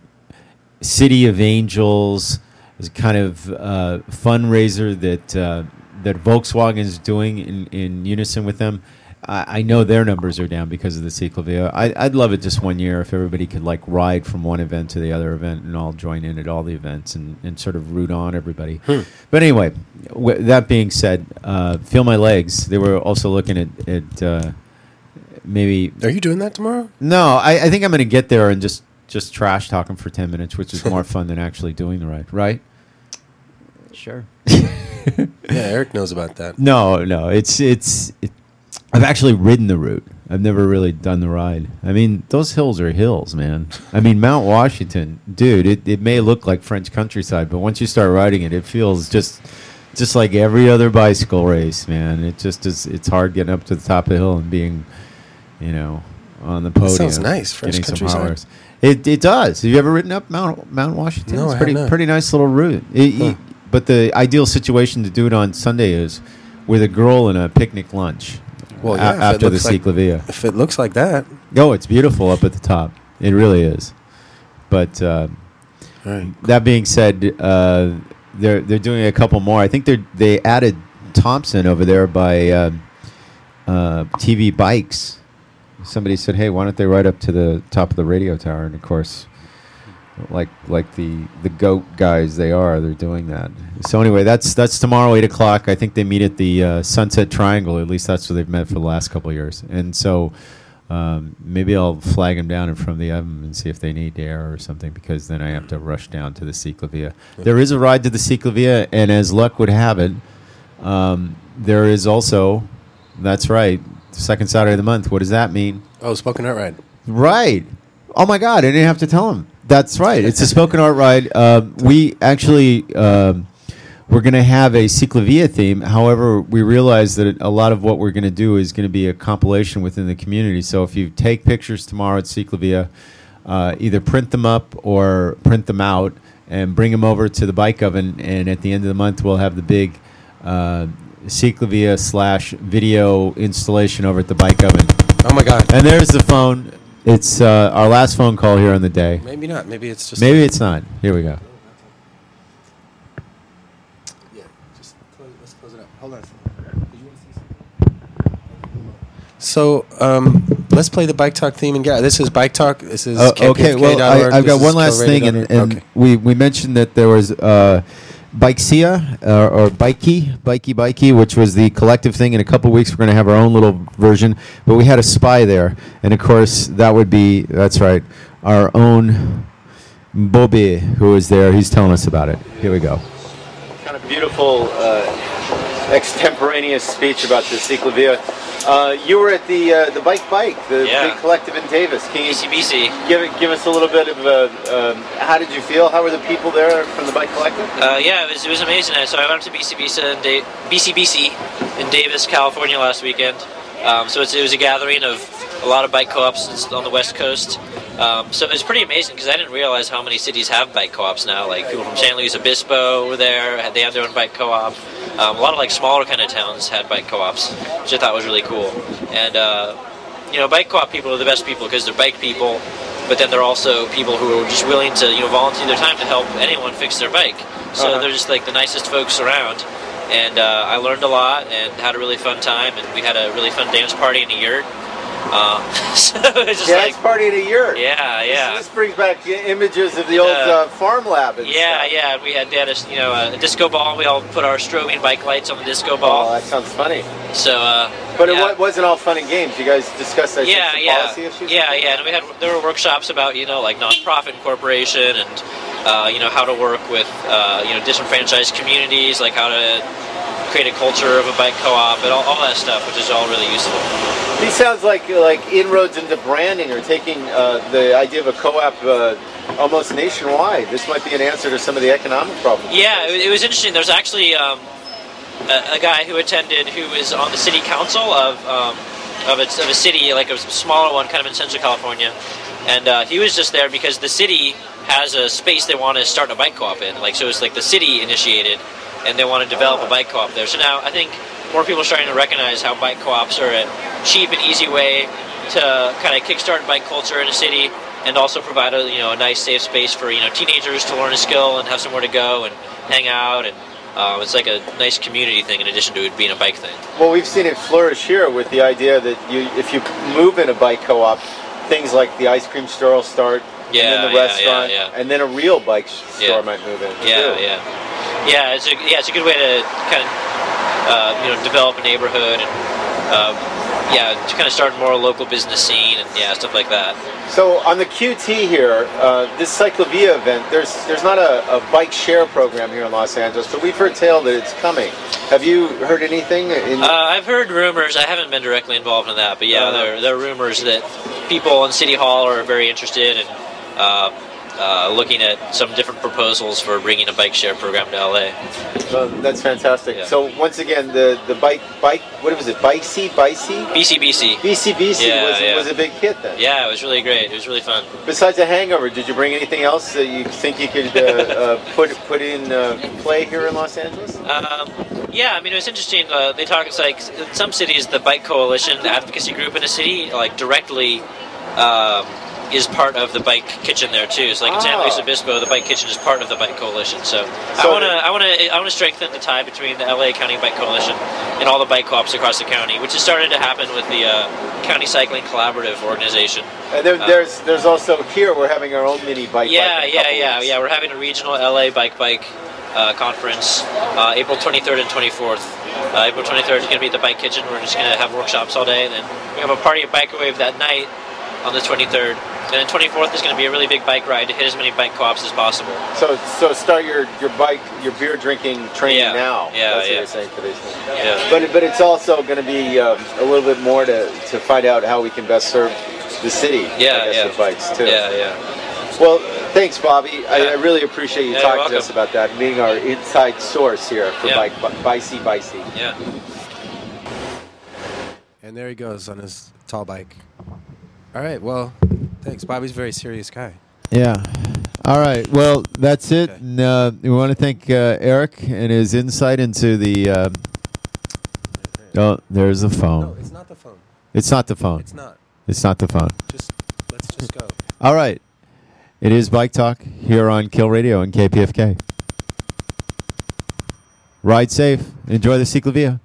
City of Angels is kind of uh, fundraiser that uh, that Volkswagen is doing in, in unison with them. I, I know their numbers are down because of the Ciclovia. I, I'd love it just one year if everybody could like ride from one event to the other event and all join in at all the events and, and sort of root on everybody. Hmm. But anyway, w- that being said, uh, feel my legs. They were also looking at, at uh, maybe. Are you doing that tomorrow? No, I, I think I'm going to get there and just just trash talking for ten minutes, which is more fun than actually doing the ride. Right? Sure. yeah, Eric knows about that. No, no, it's it's. It, I've actually ridden the route. I've never really done the ride. I mean, those hills are hills, man. I mean, Mount Washington, dude. It, it may look like French countryside, but once you start riding it, it feels just just like every other bicycle race, man. It just is. It's hard getting up to the top of the hill and being, you know, on the That podium. sounds nice, French getting some countryside. It it does. Have you ever ridden up Mount Mount Washington? No, it's I have pretty not. pretty nice little route. It- Huh. But the ideal situation to do it on Sunday is with a girl and a picnic lunch. Well, yeah, it after the like-. If it looks like that, Oh, it's beautiful up at the top. It really is. But uh, that being said, uh, they're they're doing a couple more. I think they they added Thompson over there by uh, uh, TV Bikes. Somebody said, "Hey, why don't they ride up to the top of the radio tower?" And of course, like like the the goat guys they are, they're doing that. So anyway, that's that's tomorrow, eight o'clock. I think they meet at the uh, Sunset Triangle. At least that's where they've met for the last couple of years. And so um, maybe I'll flag them down in front of the oven and see if they need air or something, because then I have to rush down to the Ciclovia. There is a ride to the Ciclovia, and as luck would have it, um, there is also. That's right. Second Saturday of the month. What does that mean? oh, spoken art ride. Right. Oh my God! I didn't have to tell him. That's right. It's a spoken art ride. Um, we actually um, we're going to have a Ciclovia theme. However, we realize that a lot of what we're going to do is going to be a compilation within the community. So if you take pictures tomorrow at Ciclovia, uh, either print them up or print them out and bring them over to the bike oven. And at the end of the month, we'll have the big uh, Ciclovia slash video installation over at the bike oven. Oh my God! And there's the phone. It's uh, our last phone call here on the day. Maybe not. Maybe it's just Maybe it's not. Here we go. Yeah, just close, let's close it up. Hold on. So um, let's play the bike talk theme and get. This is bike talk. This is Uh, okay, well, I, I've this got one last thing, and, and okay. we, we mentioned that there was uh, Bikesia uh, or Bikey, Bikey, Bikey, which was the collective thing. In a couple weeks, we're going to have our own little version, but we had a spy there, and of course, that would be that's right, our own Bobby, who is there. He's telling us about it. Here we go. kind of beautiful uh, extemporaneous speech about the Ciclovia. Uh, you were at the uh, the bike bike, the Yeah. big collective in Davis. Can you BCBC. give it, give us a little bit of uh, um, how did you feel? How were the people there from the bike collective? Uh, yeah, it was, it was amazing. So I went up to BCBC in, da- BCBC in Davis, California last weekend. Um, so it's, it was a gathering of a lot of bike co-ops on the West Coast. Um, so it was pretty amazing because I didn't realize how many cities have bike co-ops now. Like people from San Luis Obispo were there; they have their own bike co-op. Um, a lot of like smaller kind of towns had bike co-ops, which I thought was really cool. And uh, you know, bike co-op people are the best people because they're bike people, but then they're also people who are just willing to you know volunteer their time to help anyone fix their bike. So Uh-huh. they're just like the nicest folks around. And uh, I learned a lot and had a really fun time. And we had a really fun dance party in a yurt. Um, so it was just Dance like, party in a yurt. yeah, yeah. This, this brings back images of the old Uh, uh, farm lab. And Yeah, yeah. We had, they had a, you know, a disco ball. We all put our strobing bike lights on the disco ball. Oh, that sounds funny. So, uh, But it yeah. wa- wasn't all fun and games. You guys discussed think, yeah, yeah, policy issues. yeah, yeah. And we had there were workshops about you know like nonprofit corporation and uh, you know how to work with uh, you know disenfranchised communities, like how to create a culture of a bike co-op and all, all that stuff, which is all really useful. These sounds like like inroads into branding or taking uh, the idea of a co-op uh, almost nationwide. This might be an answer to some of the economic problems. Yeah, it, was interesting. There's actually um, a, a guy who attended who was on the city council of um, of, a, of a city, like a smaller one, kind of in Central California, and uh, he was just there because the city has a space they want to start a bike co-op in. Like so, it's like the city initiated, and they want to develop a bike co-op there. So now I think more people starting to recognize how bike co-ops are a cheap and easy way to kind of kickstart bike culture in a city. and also provide a you know a nice safe space for you know teenagers to learn a skill and have somewhere to go and hang out and uh, it's like a nice community thing in addition to it being a bike thing. Well, we've seen it flourish here with the idea that you, if you move in a bike co-op, things like the ice cream store will start, Yeah, and then the yeah, restaurant, yeah, yeah. and then a real bike store might move in. Yeah, too. yeah, yeah. It's a yeah, it's a good way to kind of uh, you know develop a neighborhood and uh, yeah, to kind of start more local business scene and yeah, stuff like that. So on the QT here, uh, this Cyclovia event, there's there's not a, a bike share program here in Los Angeles, but we've heard tale that it's coming. Have you heard anything? In, Uh, I've heard rumors. I haven't been directly involved in that, but yeah, Uh-huh. there, there are rumors that people in City Hall are very interested in uh, uh, looking at some different proposals for bringing a bike share program to LA. Well, that's fantastic. So once again, the, the bike bike what was it? Bicey Bicey BCBC. BCBC Yeah, was yeah. was a big hit then. Yeah, it was really great. It was really fun. Besides the Hangover, did you bring anything else that you think you could uh, uh, put put in uh, play here in Los Angeles? Um, yeah, I mean, it was interesting. Uh, they talk, it's like in some cities, the bike coalition, the advocacy group in a city, like directly um, is part of the bike kitchen there too. So, like in San Ah. Luis Obispo, the bike kitchen is part of the bike coalition. So, I want to, I want to, I want to strengthen the tie between the LA County Bike Coalition and all the bike co-ops across the county, which has started to happen with the uh, County Cycling Collaborative organization. And there, Uh, there's there's also here we're having our own mini bike. yeah, bike yeah, yeah, weeks. yeah. We're having a regional LA Bike Bike uh, conference, uh, April 23rd and 24th. Uh, April 23rd is going to be at the Bike Kitchen. We're just going to have workshops all day, and then we have a party at Bike Wave that night on the 23rd. And then 24th is going to be a really big bike ride to hit as many bike co-ops as possible. So so start your your bike your beer drinking training Yeah, now. yeah, That's yeah. what you're saying for these things. Yeah. But but it's also going to be um, a little bit more to to find out how we can best serve the city. Yeah, I guess yeah. with bikes too. Yeah, yeah. Well, thanks, Bobby. I, I really appreciate you Yeah, talking to us about that, being our inside source here for Yeah. bike Bicey Bicey. Yeah. And there he goes on his tall bike. All right. Well, thanks. Bobby's a very serious guy. Yeah. All right. Well, that's it. And, uh, we want to thank uh, Eric and his insight into the. Uh, oh, there's the phone. No, it's not the phone. It's not the phone. It's not. It's not the phone. Just let's just go. All right. It is Bike Talk here on Kill Radio and KPFK. Ride safe. Enjoy the CicLAvia.